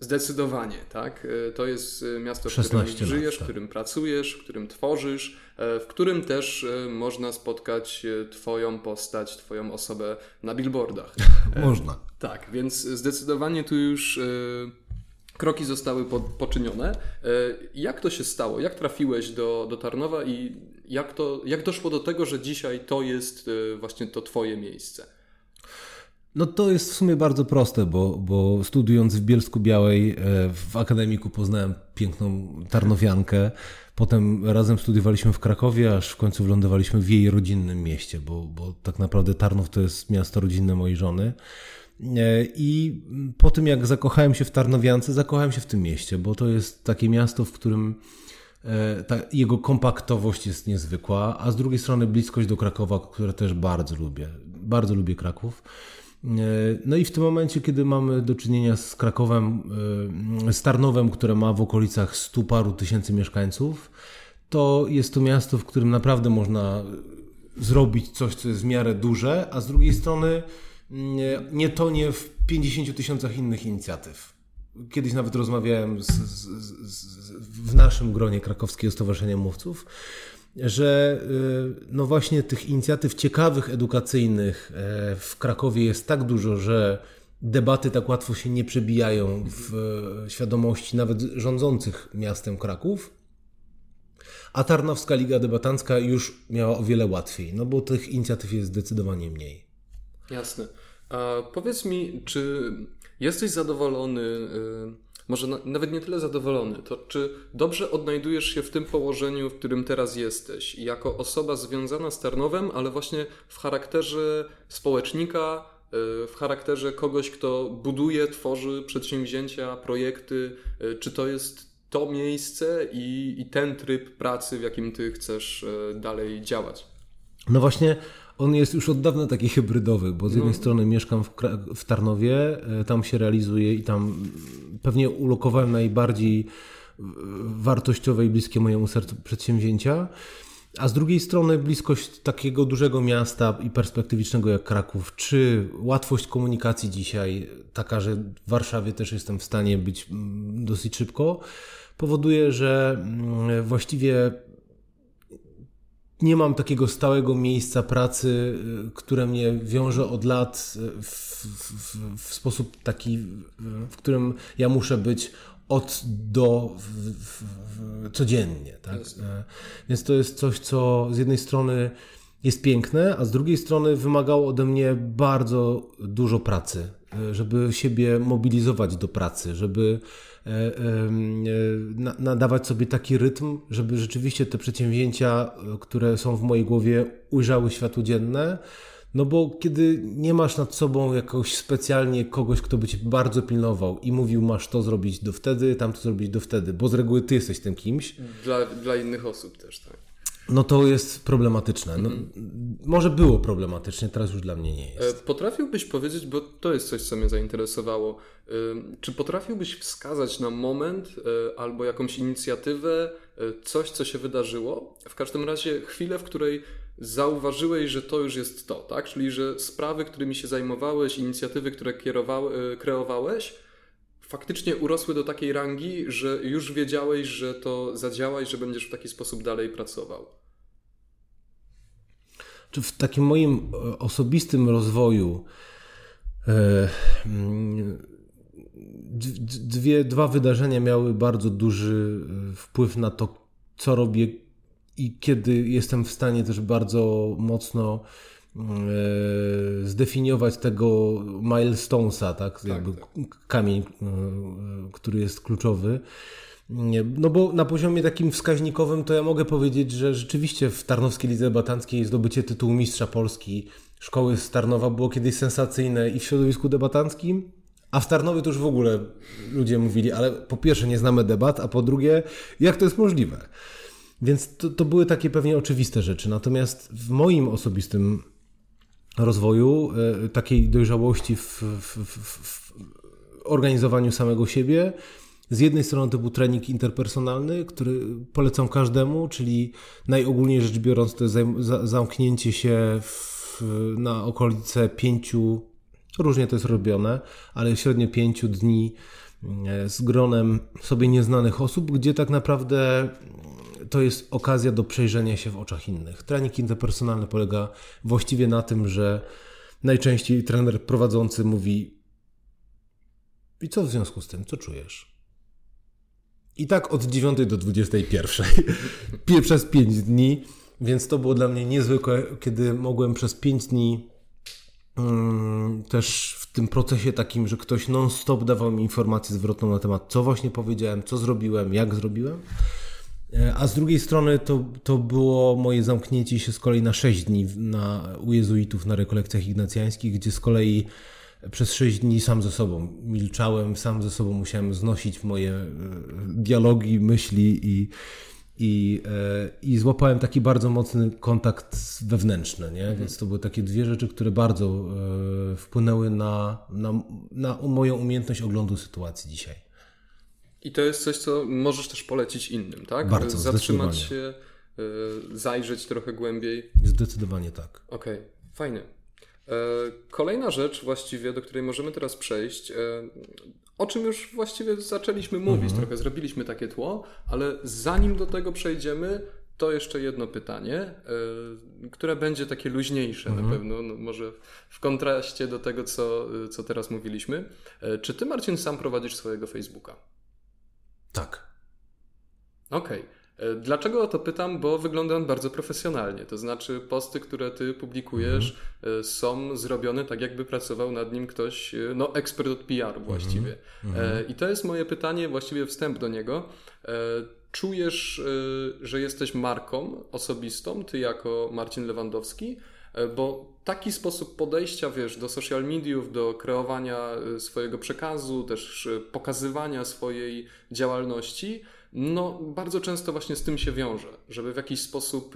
zdecydowanie, tak? E, to jest miasto, w którym żyjesz, tak. w którym pracujesz, w którym tworzysz, w którym też można spotkać Twoją postać, Twoją osobę na billboardach. Można. Tak, więc zdecydowanie tu już kroki zostały po, poczynione. Jak to się stało? Jak trafiłeś do, do Tarnowa i jak, to, jak doszło do tego, że dzisiaj to jest e, właśnie to Twoje miejsce? No to jest w sumie bardzo proste, bo, bo studiując w Bielsku Białej e, w akademiku poznałem piękną Tarnowiankę. Potem razem studiowaliśmy w Krakowie, aż w końcu wylądowaliśmy w jej rodzinnym mieście, bo, bo tak naprawdę Tarnów to jest miasto rodzinne mojej żony. E, I po tym jak zakochałem się w Tarnowiance, zakochałem się w tym mieście, bo to jest takie miasto, w którym ta, jego kompaktowość jest niezwykła, a z drugiej strony bliskość do Krakowa, które też bardzo lubię. Bardzo lubię Kraków. E, no i w tym momencie, kiedy mamy do czynienia z Krakowem, e, z Tarnowem, które ma w okolicach stu paru tysięcy mieszkańców, to jest to miasto, w którym naprawdę można zrobić coś, co jest w miarę duże, a z drugiej strony nie, nie tonie w 50 tysiącach innych inicjatyw. Kiedyś nawet rozmawiałem z, z, z, w naszym gronie Krakowskiego Stowarzyszenia Mówców, że y, no właśnie tych inicjatyw ciekawych, edukacyjnych e, w Krakowie jest tak dużo, że debaty tak łatwo się nie przebijają w świadomości nawet rządzących miastem Kraków. A Tarnowska Liga Debatancka już miała o wiele łatwiej, no bo tych inicjatyw jest zdecydowanie mniej. Jasne. A powiedz mi, czy jesteś zadowolony, y, może nawet nie tyle zadowolony, to czy dobrze odnajdujesz się w tym położeniu, w którym teraz jesteś, jako osoba związana z Tarnowem, ale właśnie w charakterze społecznika, y, w charakterze kogoś, kto buduje, tworzy przedsięwzięcia, projekty, y, czy to jest to miejsce i, i ten tryb pracy, w jakim ty chcesz dalej działać? No właśnie on jest już od dawna taki hybrydowy, bo z jednej no. strony mieszkam w, w, Tarnowie, e, tam się realizuję i tam pewnie ulokowałem najbardziej wartościowe i bliskie mojemu sercu przedsięwzięcia. A z drugiej strony bliskość takiego dużego miasta i perspektywicznego jak Kraków, czy łatwość komunikacji dzisiaj, taka, że w Warszawie też jestem w stanie być mm, dosyć szybko, powoduje, że mm, właściwie nie mam takiego stałego miejsca pracy, y, które mnie wiąże od lat y, w, w, w sposób taki, w którym ja muszę być od do w, codziennie. Tak? Więc to jest coś, co z jednej strony jest piękne, a z drugiej strony wymagało ode mnie bardzo dużo pracy, żeby siebie mobilizować do pracy, żeby nadawać sobie taki rytm, żeby rzeczywiście te przedsięwzięcia, e, które są w mojej głowie, ujrzały światło dzienne. No bo kiedy nie masz nad sobą jakoś specjalnie kogoś, kto by cię bardzo pilnował i mówił, masz to zrobić do wtedy, tam to zrobić do wtedy, bo z reguły ty jesteś tym kimś. Dla, dla innych osób też, tak. No to jest problematyczne. No, mm. Może było problematycznie, teraz już dla mnie nie jest. E, potrafiłbyś powiedzieć, bo to jest coś, co mnie zainteresowało, czy potrafiłbyś wskazać na moment e, albo jakąś inicjatywę, e, coś, co się wydarzyło? W każdym razie chwilę, w której zauważyłeś, że to już jest to, tak? Czyli, że sprawy, którymi się zajmowałeś, inicjatywy, które kreowałeś, faktycznie urosły do takiej rangi, że już wiedziałeś, że to zadziała i że będziesz w taki sposób dalej pracował? Czy w takim moim e, osobistym rozwoju e, mm, dwie, dwa wydarzenia miały bardzo duży e, wpływ na to, co robię i kiedy jestem w stanie też bardzo mocno zdefiniować tego milestonesa, tak? tak Jakby tak. kamień, e, który jest kluczowy. No bo na poziomie takim wskaźnikowym to ja mogę powiedzieć, że rzeczywiście w Tarnowskiej Lidze Batanckiej zdobycie tytułu mistrza Polski szkoły z Tarnowa było kiedyś sensacyjne i w środowisku debatanckim, a w Tarnowie to już w ogóle ludzie mówili, ale po pierwsze nie znamy debat, a po drugie, jak to jest możliwe? Więc to, to były takie pewnie oczywiste rzeczy. Natomiast w moim osobistym rozwoju, e, takiej dojrzałości w, w, w, organizowaniu samego siebie, z jednej strony to był trening interpersonalny, który polecam każdemu, czyli najogólniej rzecz biorąc to jest zamknięcie się na okolice pięciu, różnie to jest robione, ale średnio pięciu dni e, z gronem sobie nieznanych osób, gdzie tak naprawdę to jest okazja do przejrzenia się w oczach innych. Trening interpersonalny polega właściwie na tym, że najczęściej trener prowadzący mówi i co w związku z tym, co czujesz? I tak od 9 do 21 przez 5 dni, więc to było dla mnie niezwykłe, kiedy mogłem przez 5 dni um, też w tym procesie takim, że ktoś non-stop dawał mi informację zwrotną na temat, co właśnie powiedziałem, co zrobiłem, jak zrobiłem. E, a z drugiej strony to, to było moje zamknięcie się z kolei na 6 dni na, u jezuitów na rekolekcjach ignacjańskich, gdzie z kolei przez 6 dni sam ze sobą milczałem, sam ze sobą musiałem znosić moje e, dialogi, myśli i, i, e, i złapałem taki bardzo mocny kontakt wewnętrzny, nie? Mhm. więc to były takie dwie rzeczy, które bardzo wpłynęły na, na, na moją umiejętność oglądu sytuacji dzisiaj. I to jest coś, co możesz też polecić innym, tak? Bardzo, Zatrzymać się, y, zajrzeć trochę głębiej. Zdecydowanie tak. Okej, okay, fajnie. E, kolejna rzecz właściwie, do której możemy teraz przejść, e, o czym już właściwie zaczęliśmy mówić, mhm. trochę zrobiliśmy takie tło, ale zanim do tego przejdziemy, to jeszcze jedno pytanie, e, które będzie takie luźniejsze mhm. na pewno, no może w kontraście do tego, co, co teraz mówiliśmy. Czy ty, Marcin, sam prowadzisz swojego Facebooka? Tak. Okej. Okay. E, dlaczego o to pytam? Bo wygląda on bardzo profesjonalnie. To znaczy, posty, które ty publikujesz, mm. są zrobione tak, jakby pracował nad nim ktoś, e, no, ekspert od PR właściwie. Mm. I to jest moje pytanie, właściwie wstęp do niego. Czujesz, że jesteś marką osobistą, ty jako Marcin Lewandowski, bo taki sposób podejścia, wiesz, do social mediów, do kreowania y, swojego przekazu, też y, pokazywania swojej działalności, no bardzo często właśnie z tym się wiąże, żeby w jakiś sposób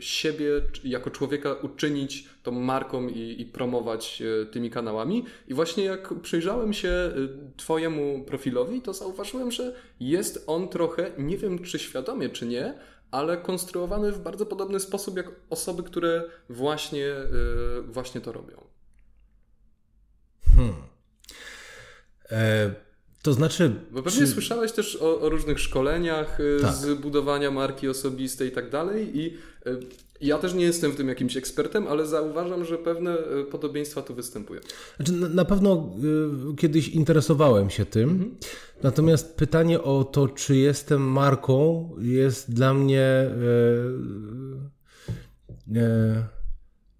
siebie jako człowieka uczynić tą marką i, i promować tymi kanałami. I właśnie jak przyjrzałem się Twojemu profilowi, to zauważyłem, że jest on trochę, nie wiem czy świadomie, czy nie, ale konstruowany w bardzo podobny sposób jak osoby, które właśnie, yy, właśnie to robią. Hmm. E, to znaczy. Bo pewnie czy... słyszałeś też o, o różnych szkoleniach y, tak. z budowania marki osobistej i tak dalej. I y, ja też nie jestem w tym jakimś ekspertem, ale zauważam, że pewne y, podobieństwa tu występują. Znaczy, na pewno kiedyś interesowałem się tym. Mhm. Natomiast pytanie o to, czy jestem marką, jest dla mnie. E, e,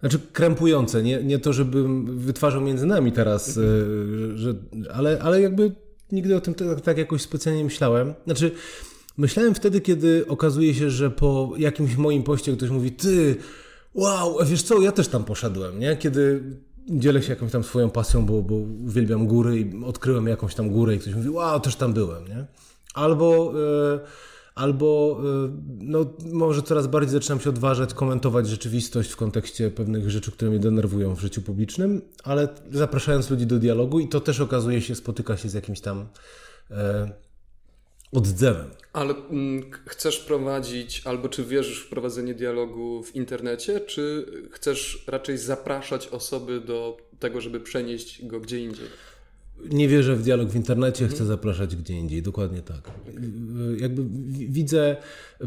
znaczy krępujące. Nie, nie to, żebym wytwarzał między nami teraz, mhm. e, że, ale, ale jakby nigdy o tym tak, tak jakoś specjalnie myślałem. Znaczy, myślałem wtedy, kiedy okazuje się, że po jakimś moim poście ktoś mówi, ty, wow, wiesz co, ja też tam poszedłem, nie? Kiedy dzielę się jakąś tam swoją pasją, bo, bo uwielbiam góry i odkryłem jakąś tam górę i ktoś mówi, wow, też tam byłem, nie? Albo, e, albo e, no, może coraz bardziej zaczynam się odważać, komentować rzeczywistość w kontekście pewnych rzeczy, które mnie denerwują w życiu publicznym, ale zapraszając ludzi do dialogu i to też okazuje się, spotyka się z jakimś tam e, odzewem. Ale mm, chcesz prowadzić, albo czy wierzysz w prowadzenie dialogu w internecie, czy chcesz raczej zapraszać osoby do tego, żeby przenieść go gdzie indziej? Nie wierzę w dialog w internecie, chcę zapraszać gdzie indziej, dokładnie tak. Jakby widzę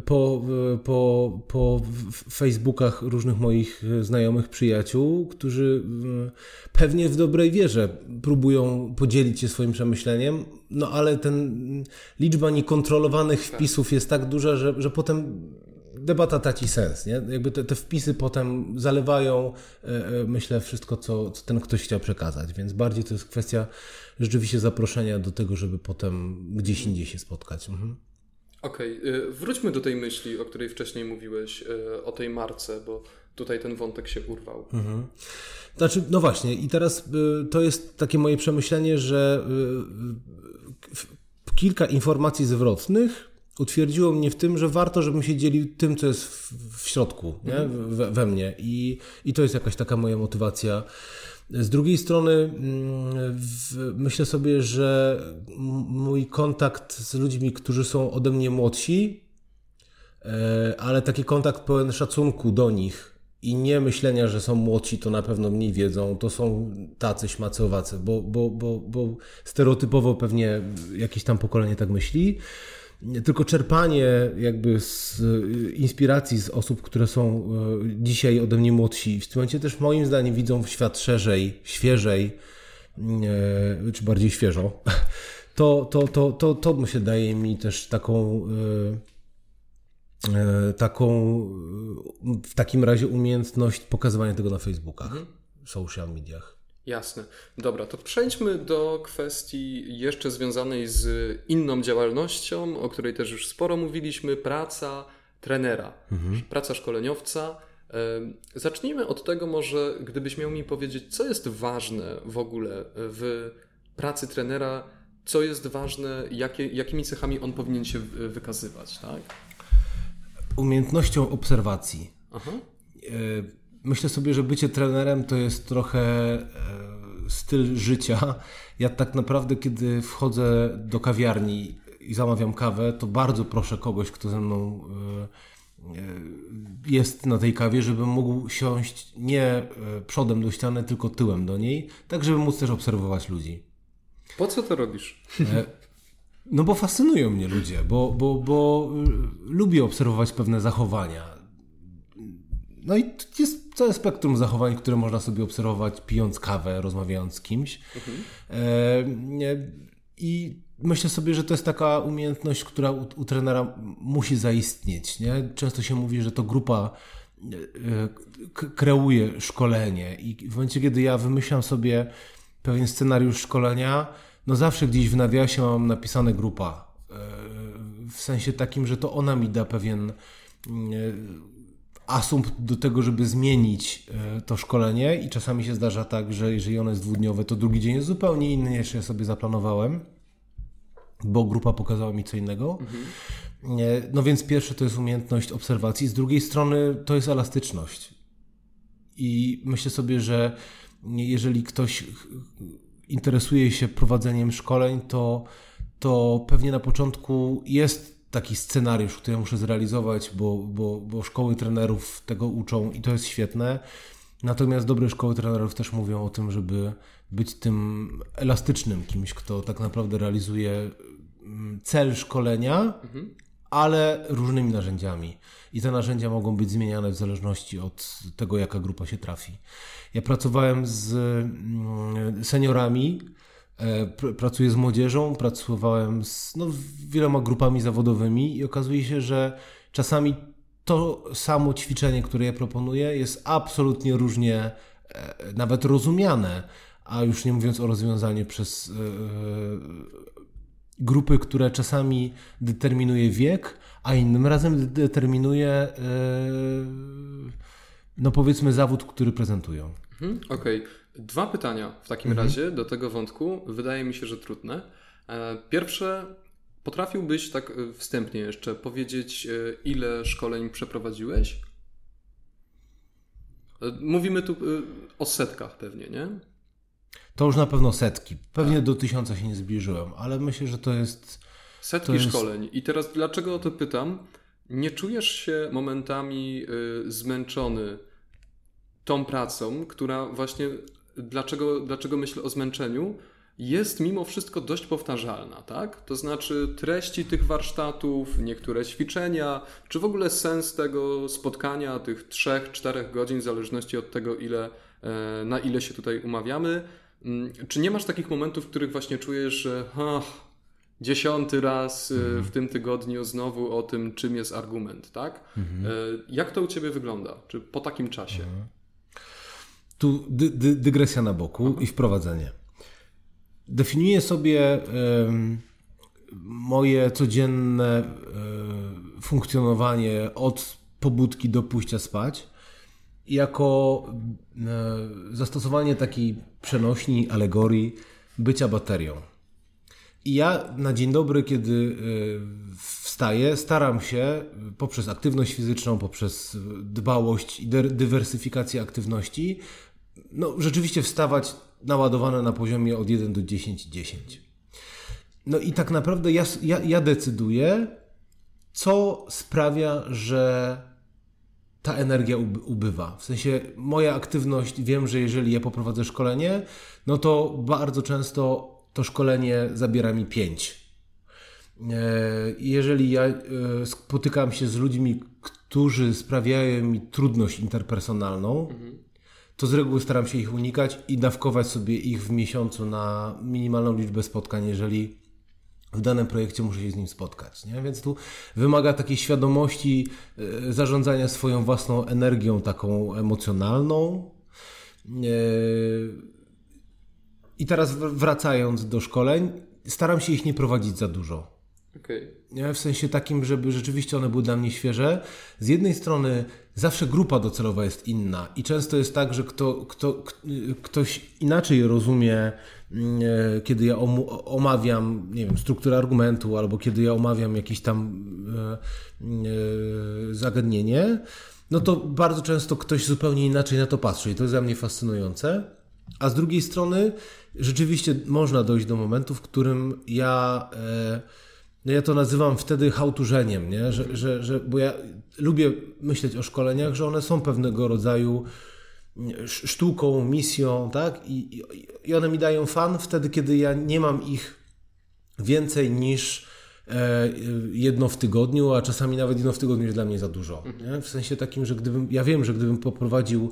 po, po, po Facebookach różnych moich znajomych, przyjaciół, którzy pewnie w dobrej wierze próbują podzielić się swoim przemyśleniem, no ale ten liczba niekontrolowanych wpisów jest tak duża, że, że potem debata traci sens, nie? Jakby te, te wpisy potem zalewają, e, e, myślę, wszystko, co, co ten ktoś chciał przekazać, więc bardziej to jest kwestia rzeczywiście zaproszenia do tego, żeby potem gdzieś indziej się spotkać. Mhm. Okej, okay. wróćmy do tej myśli, o której wcześniej mówiłeś, y, o tej marce, bo tutaj ten wątek się urwał. Mhm. Znaczy, no właśnie, i teraz y, to jest takie moje przemyślenie, że kilka informacji zwrotnych utwierdziło mnie w tym, że warto, żebym się dzielił tym, co jest w, w środku, nie? Mhm. We, we, mnie. I, I to jest jakaś taka moja motywacja. Z drugiej strony mm, myślę sobie, że mój kontakt z ludźmi, którzy są ode mnie młodsi, e, ale taki kontakt pełen szacunku do nich i nie myślenia, że są młodsi, to na pewno mniej wiedzą, to są tacy śmacy owacy, bo, bo, bo, bo stereotypowo pewnie jakieś tam pokolenie tak myśli tylko czerpanie jakby z y, inspiracji z osób, które są y, dzisiaj ode mnie młodsi, w tym momencie też moim zdaniem widzą świat szerzej, świeżej, y, czy bardziej świeżo, to, to, to, to, to myślę daje mi też taką taką w takim razie umiejętność pokazywania tego na Facebookach, mhm. social mediach. Jasne. Dobra, to przejdźmy do kwestii jeszcze związanej z inną działalnością, o której też już sporo mówiliśmy praca trenera, mhm. praca szkoleniowca. Zacznijmy od tego, może gdybyś miał mi powiedzieć, co jest ważne w ogóle w pracy trenera, co jest ważne, jakie, jakimi cechami on powinien się wykazywać, tak? Umiejętnością obserwacji. Aha. Myślę sobie, że bycie trenerem to jest trochę e, styl życia. Ja tak naprawdę, kiedy wchodzę do kawiarni i zamawiam kawę, to bardzo proszę kogoś, kto ze mną e, e, jest na tej kawie, żebym mógł siąść nie przodem do ściany, tylko tyłem do niej, tak żeby móc też obserwować ludzi. Po co to robisz? No bo fascynują mnie ludzie, bo, bo, bo lubię obserwować pewne zachowania. No i jest całe spektrum zachowań, które można sobie obserwować pijąc kawę, rozmawiając z kimś. Mhm. E, I myślę sobie, że to jest taka umiejętność, która u, u, trenera musi zaistnieć. Nie? Często się mówi, że to grupa e, kreuje szkolenie i w momencie, kiedy ja wymyślam sobie pewien scenariusz szkolenia, no zawsze gdzieś w nawiasie mam napisane grupa. E, w sensie takim, że to ona mi da pewien asumpt do tego, żeby zmienić e, to szkolenie i czasami się zdarza tak, że jeżeli ono jest dwudniowe, to drugi dzień jest zupełnie inny niż ja sobie zaplanowałem, bo grupa pokazała mi co innego. Mhm. No więc pierwsze to jest umiejętność obserwacji, z drugiej strony to jest elastyczność. I myślę sobie, że jeżeli ktoś interesuje się prowadzeniem szkoleń, to, to pewnie na początku jest taki scenariusz, który muszę zrealizować, bo, bo, bo szkoły trenerów tego uczą i to jest świetne. Natomiast dobre szkoły trenerów też mówią o tym, żeby być tym elastycznym kimś, kto tak naprawdę realizuje mm, cel szkolenia, mhm. ale różnymi narzędziami. I te narzędzia mogą być zmieniane w zależności od tego, jaka grupa się trafi. Ja pracowałem z mm, seniorami, pracuję z młodzieżą, pracowałem z no, wieloma grupami zawodowymi i okazuje się, że czasami to samo ćwiczenie, które ja proponuję, jest absolutnie różnie e, nawet rozumiane, a już nie mówiąc o rozwiązaniu przez e, grupy, które czasami determinuje wiek, a innym razem determinuje no powiedzmy zawód, który prezentują. Mhm, Okej. Okay. Dwa pytania w takim mhm. razie do tego wątku. Wydaje mi się, że trudne. E, pierwsze, potrafiłbyś tak e, wstępnie jeszcze powiedzieć, e, ile szkoleń przeprowadziłeś? Mówimy tu o setkach pewnie, nie? To już na pewno setki. Pewnie tak. do tysiąca się nie zbliżyłem, ale myślę, że to jest. Setki to jest... szkoleń. I teraz dlaczego o to pytam? Nie czujesz się momentami zmęczony tą pracą, która właśnie dlaczego, dlaczego myślę o zmęczeniu, jest mimo wszystko dość powtarzalna, tak? To znaczy treści tych warsztatów, niektóre ćwiczenia, czy w ogóle sens tego spotkania, tych 3-4 godzin, w zależności od tego, ile, e, na ile się tutaj umawiamy. Mm, czy nie masz takich momentów, w których właśnie czujesz, że ach, dziesiąty raz e, mhm. w tym tygodniu znowu o tym, czym jest argument, tak? Mhm. E, jak to u Ciebie wygląda? Czy po takim czasie? Mhm. Tu dy, dy, dygresja na boku i wprowadzenie. Definiuję sobie moje codzienne funkcjonowanie od pobudki do pójścia spać jako zastosowanie takiej przenośni, alegorii bycia baterią. I ja na dzień dobry, kiedy wstaję, staram się poprzez aktywność fizyczną, poprzez dbałość i dywersyfikację aktywności, no, rzeczywiście wstawać naładowane na poziomie od 1 do 10, 10. No i tak naprawdę ja, ja, ja decyduję, co sprawia, że ta energia ubywa. W sensie moja aktywność, wiem, że jeżeli ja poprowadzę szkolenie, no to bardzo często to szkolenie zabiera mi 5. E, jeżeli ja e, spotykam się z ludźmi, którzy sprawiają mi trudność interpersonalną, mhm to z reguły staram się ich unikać i dawkować sobie ich w miesiącu na minimalną liczbę spotkań, jeżeli w danym projekcie muszę się z nim spotkać. Nie? Więc tu wymaga takiej świadomości e, zarządzania swoją własną energią, taką emocjonalną. E, I teraz wracając do szkoleń, staram się ich nie prowadzić za dużo. Okay. W sensie takim, żeby rzeczywiście one były dla mnie świeże. Z jednej strony zawsze grupa docelowa jest inna i często jest tak, że kto, kto, ktoś inaczej rozumie, mm, e, kiedy ja omawiam, nie wiem, strukturę argumentu albo kiedy ja omawiam jakieś tam e, e, zagadnienie, no to bardzo często ktoś zupełnie inaczej na to patrzy i to jest dla mnie fascynujące. A z drugiej strony rzeczywiście można dojść do momentu, w którym ja no ja to nazywam wtedy hałturzeniem, nie? Że, że, że, bo ja lubię myśleć o szkoleniach, że one są pewnego rodzaju sztuką, misją, tak? I, i one mi dają fan wtedy, kiedy ja nie mam ich więcej niż e, jedno w tygodniu, a czasami nawet jedno w tygodniu jest dla mnie za dużo. Nie? W sensie takim, że gdybym, ja wiem, że gdybym poprowadził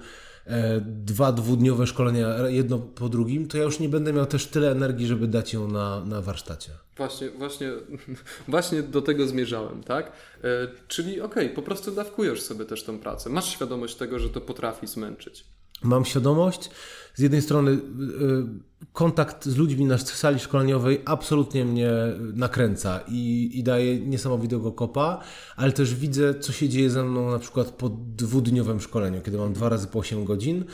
dwa dwudniowe szkolenia jedno po drugim, to ja już nie będę miał też tyle energii, żeby dać ją na, na warsztacie. Właśnie, właśnie, właśnie do tego zmierzałem, tak? E, czyli okej, okay, po prostu dawkujesz sobie też tą pracę. Masz świadomość tego, że to potrafi zmęczyć. Mam świadomość. Z jednej strony y, kontakt z ludźmi na sali szkoleniowej absolutnie mnie nakręca i, i daje niesamowitego kopa, ale też widzę, co się dzieje ze mną na przykład po dwudniowym szkoleniu, kiedy mam dwa razy po 8 godzin,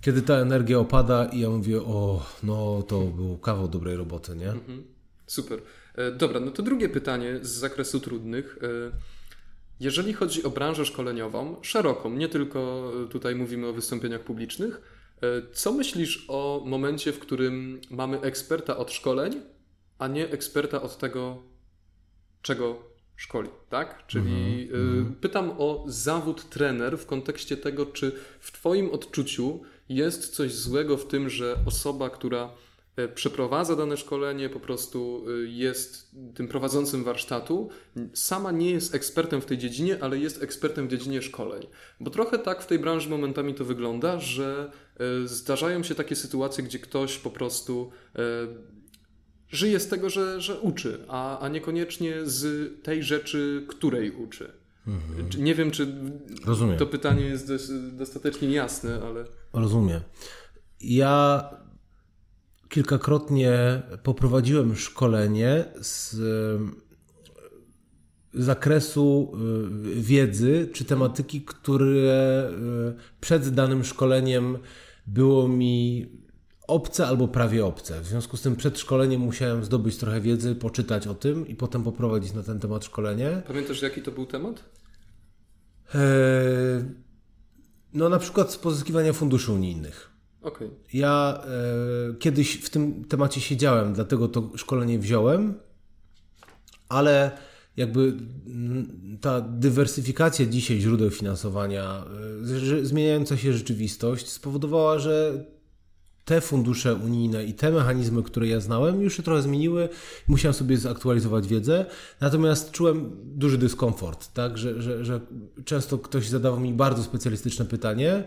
kiedy ta energia opada i ja mówię, o, no to był kawał dobrej roboty, nie? Mhm. Super. E, dobra, no to drugie pytanie z zakresu trudnych. E, jeżeli chodzi o branżę szkoleniową, szeroką, nie tylko tutaj mówimy o wystąpieniach publicznych, E, co myślisz o momencie, w którym mamy eksperta od szkoleń, a nie eksperta od tego, czego szkoli, tak? Czyli mm-hmm. pytam o zawód trener w kontekście tego, czy w Twoim odczuciu jest coś złego w tym, że osoba, która E, przeprowadza dane szkolenie, po prostu e, jest tym prowadzącym warsztatu, sama nie jest ekspertem w tej dziedzinie, ale jest ekspertem w dziedzinie szkoleń. Bo trochę tak w tej branży momentami to wygląda, że e, zdarzają się takie sytuacje, gdzie ktoś po prostu żyje z tego, że, że uczy, a, a niekoniecznie z tej rzeczy, której uczy. Mhm. Nie wiem, czy Rozumiem. to pytanie jest dostatecznie jasne, ale. Rozumiem. Ja kilkakrotnie poprowadziłem szkolenie z zakresu y, wiedzy czy tematyki, które y, przed danym szkoleniem było mi obce albo prawie obce. W związku z tym przed szkoleniem musiałem zdobyć trochę wiedzy, poczytać o tym i potem poprowadzić na ten temat szkolenie. Pamiętasz, jaki to był temat? E, no na przykład z pozyskiwania funduszy unijnych. Okay. Ja e, kiedyś w tym temacie siedziałem, dlatego to szkolenie wziąłem, ale jakby ta dywersyfikacja dzisiaj źródeł finansowania, e, zmieniająca się rzeczywistość spowodowała, że te fundusze unijne i te mechanizmy, które ja znałem, już się trochę zmieniły. Musiałem sobie zaktualizować wiedzę, natomiast czułem duży dyskomfort, tak? że, że, że często ktoś zadawał mi bardzo specjalistyczne pytanie,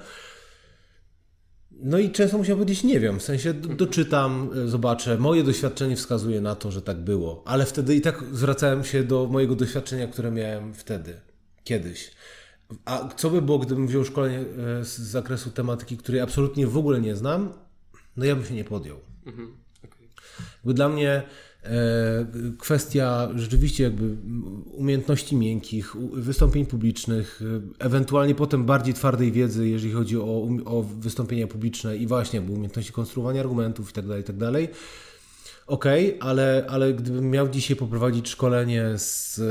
no i często musiałem powiedzieć, nie wiem, w sensie doczytam, e, zobaczę. Moje doświadczenie wskazuje na to, że tak było, ale wtedy i tak zwracałem się do mojego doświadczenia, które miałem wtedy, kiedyś. A co by było, gdybym wziął szkolenie e, z zakresu tematyki, której absolutnie w ogóle nie znam? No ja bym się nie podjął. Mhm. Okay. Dla mnie kwestia rzeczywiście jakby umiejętności miękkich, wystąpień publicznych, ewentualnie potem bardziej twardej wiedzy, jeżeli chodzi o, o wystąpienia publiczne i właśnie umiejętności konstruowania argumentów itd., tak itd. Tak Okej, okay, ale, ale gdybym miał dzisiaj poprowadzić szkolenie z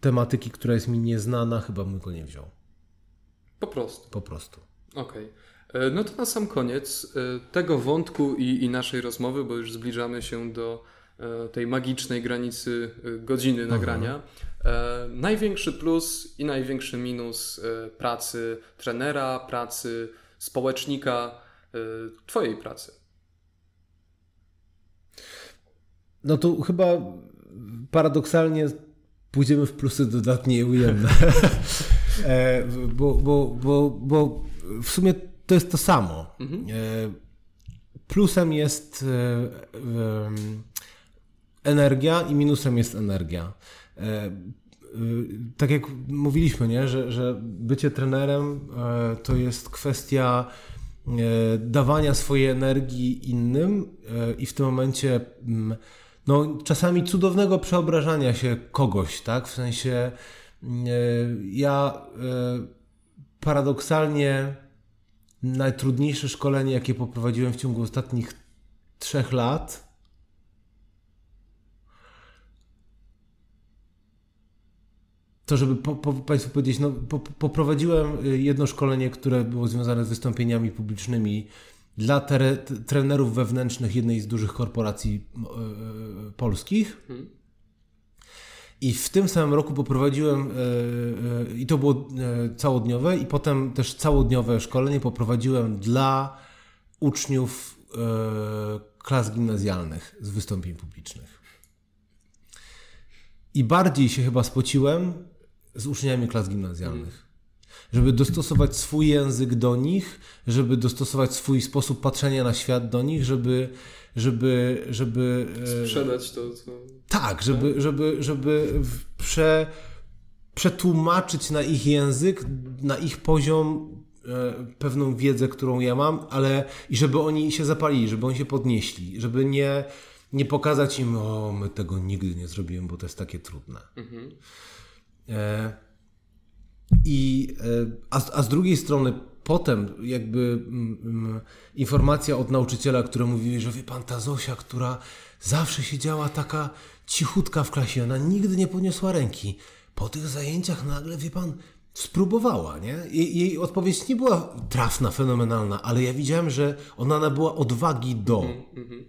tematyki, która jest mi nieznana, chyba bym go nie wziął. Po prostu. Po prostu. Okej. Okay. E, no to na sam koniec e, tego wątku i, i, naszej rozmowy, bo już zbliżamy się do e, tej magicznej granicy godziny Aha. nagrania. Największy plus i największy minus pracy trenera, pracy społecznika, Twojej pracy. No to chyba paradoksalnie pójdziemy w plusy dodatnie ujemne. bo, bo, bo, bo w sumie to jest to samo. Mhm. E, plusem jest e, energia i minusem jest energia. E, tak jak mówiliśmy, nie? Że, że bycie trenerem to jest kwestia dawania swojej energii innym i w tym momencie mm, no, czasami cudownego przeobrażania się kogoś, tak? W sensie ja paradoksalnie najtrudniejsze szkolenie, jakie poprowadziłem w ciągu ostatnich trzech lat. To, żeby po, po, Państwu powiedzieć, no, po, poprowadziłem jedno szkolenie, które było związane z wystąpieniami publicznymi dla tere, trenerów wewnętrznych jednej z dużych korporacji yy, polskich. Hmm. I w tym samym roku poprowadziłem, e, e, i to było e, całodniowe, i potem też całodniowe szkolenie poprowadziłem dla uczniów klas gimnazjalnych z wystąpień publicznych. I bardziej się chyba spociłem z uczniami klas gimnazjalnych. Żeby dostosować swój język do nich, żeby dostosować swój sposób patrzenia na świat do nich, żeby żeby... żeby Sprzedać to. Co... Tak, żeby, tak? żeby, żeby prze, przetłumaczyć na ich język, na ich poziom e, pewną wiedzę, którą ja mam, ale i żeby oni się zapalili, żeby oni się podnieśli, żeby nie, nie pokazać im, o, my tego nigdy nie zrobimy, bo to jest takie trudne. Mhm. E, i, e, a, a z drugiej strony potem jakby mm, mm, informacja od nauczyciela, który mówi, że wie pan, ta Zosia, która zawsze siedziała taka cichutka w klasie, ona nigdy nie podniosła ręki. Po tych zajęciach nagle, wie pan, spróbowała, nie? Jej, jej odpowiedź nie była trafna, fenomenalna, ale ja widziałem, że ona nabyła odwagi do. Mm -hmm.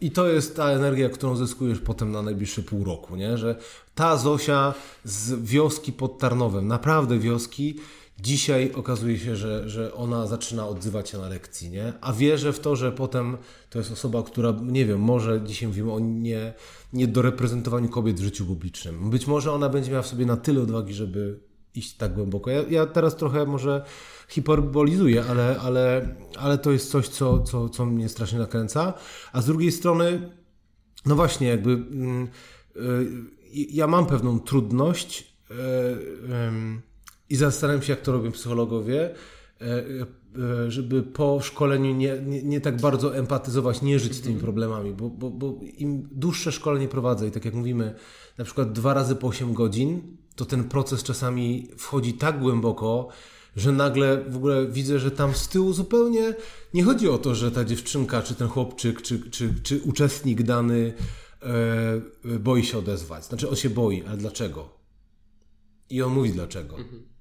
I to jest ta energia, którą zyskujesz potem na najbliższe pół roku, nie? Że ta Zosia z wioski pod Tarnowem, naprawdę wioski, Dzisiaj okazuje się, że, że ona zaczyna odzywać się na lekcji, nie? A wierzę w to, że potem to jest osoba, która, nie wiem, może dzisiaj mówimy o nie, nie do reprezentowaniu kobiet w życiu publicznym. Być może ona będzie miała w sobie na tyle odwagi, żeby iść tak głęboko. Ja, ja teraz trochę może hiperbolizuję, ale, ale, ale to jest coś, co, co, co mnie strasznie nakręca. A z drugiej strony, no właśnie, jakby mm, y, ja mam pewną trudność. Y, y, i zastanawiam się, jak to robią psychologowie, e, e, żeby po szkoleniu nie, nie, nie tak bardzo empatyzować, nie żyć z tymi problemami, bo, bo, bo im dłuższe szkolenie prowadzę i tak jak mówimy, na przykład dwa razy po 8 godzin, to ten proces czasami wchodzi tak głęboko, że nagle w ogóle widzę, że tam z tyłu zupełnie nie chodzi o to, że ta dziewczynka, czy ten chłopczyk, czy, czy, czy uczestnik dany e, boi się odezwać. Znaczy on się boi, ale dlaczego? I on mówi dlaczego. Mhm.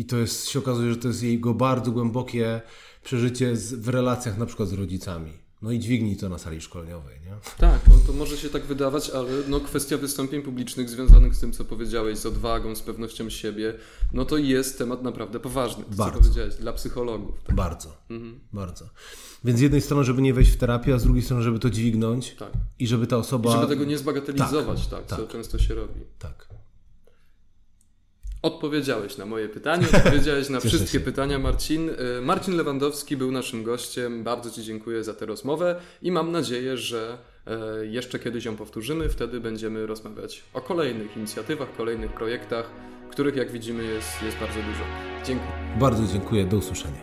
I to jest, się okazuje, że to jest jego bardzo głębokie przeżycie z, w relacjach na przykład z rodzicami. No i dźwignij to na sali szkoleniowej, nie? Tak, no to może się tak wydawać, ale no kwestia wystąpień publicznych związanych z tym, co powiedziałeś, z odwagą, z pewnością siebie, no to jest temat naprawdę poważny, to, bardzo. co powiedziałeś, dla psychologów. Tak? Bardzo, mhm. bardzo. Więc z jednej strony, żeby nie wejść w terapię, a z drugiej strony, żeby to dźwignąć tak. i żeby ta osoba... I żeby tego nie zbagatelizować, tak, tak, co tak. często się robi. Tak. Odpowiedziałeś na moje pytanie, odpowiedziałeś na wszystkie się. pytania, Marcin. Y, Marcin Lewandowski był naszym gościem. Bardzo Ci dziękuję za tę rozmowę i mam nadzieję, że y, jeszcze kiedyś ją powtórzymy. Wtedy będziemy rozmawiać o kolejnych inicjatywach, kolejnych projektach, których jak widzimy jest, jest bardzo dużo. Dziękuję. Bardzo dziękuję. Do usłyszenia.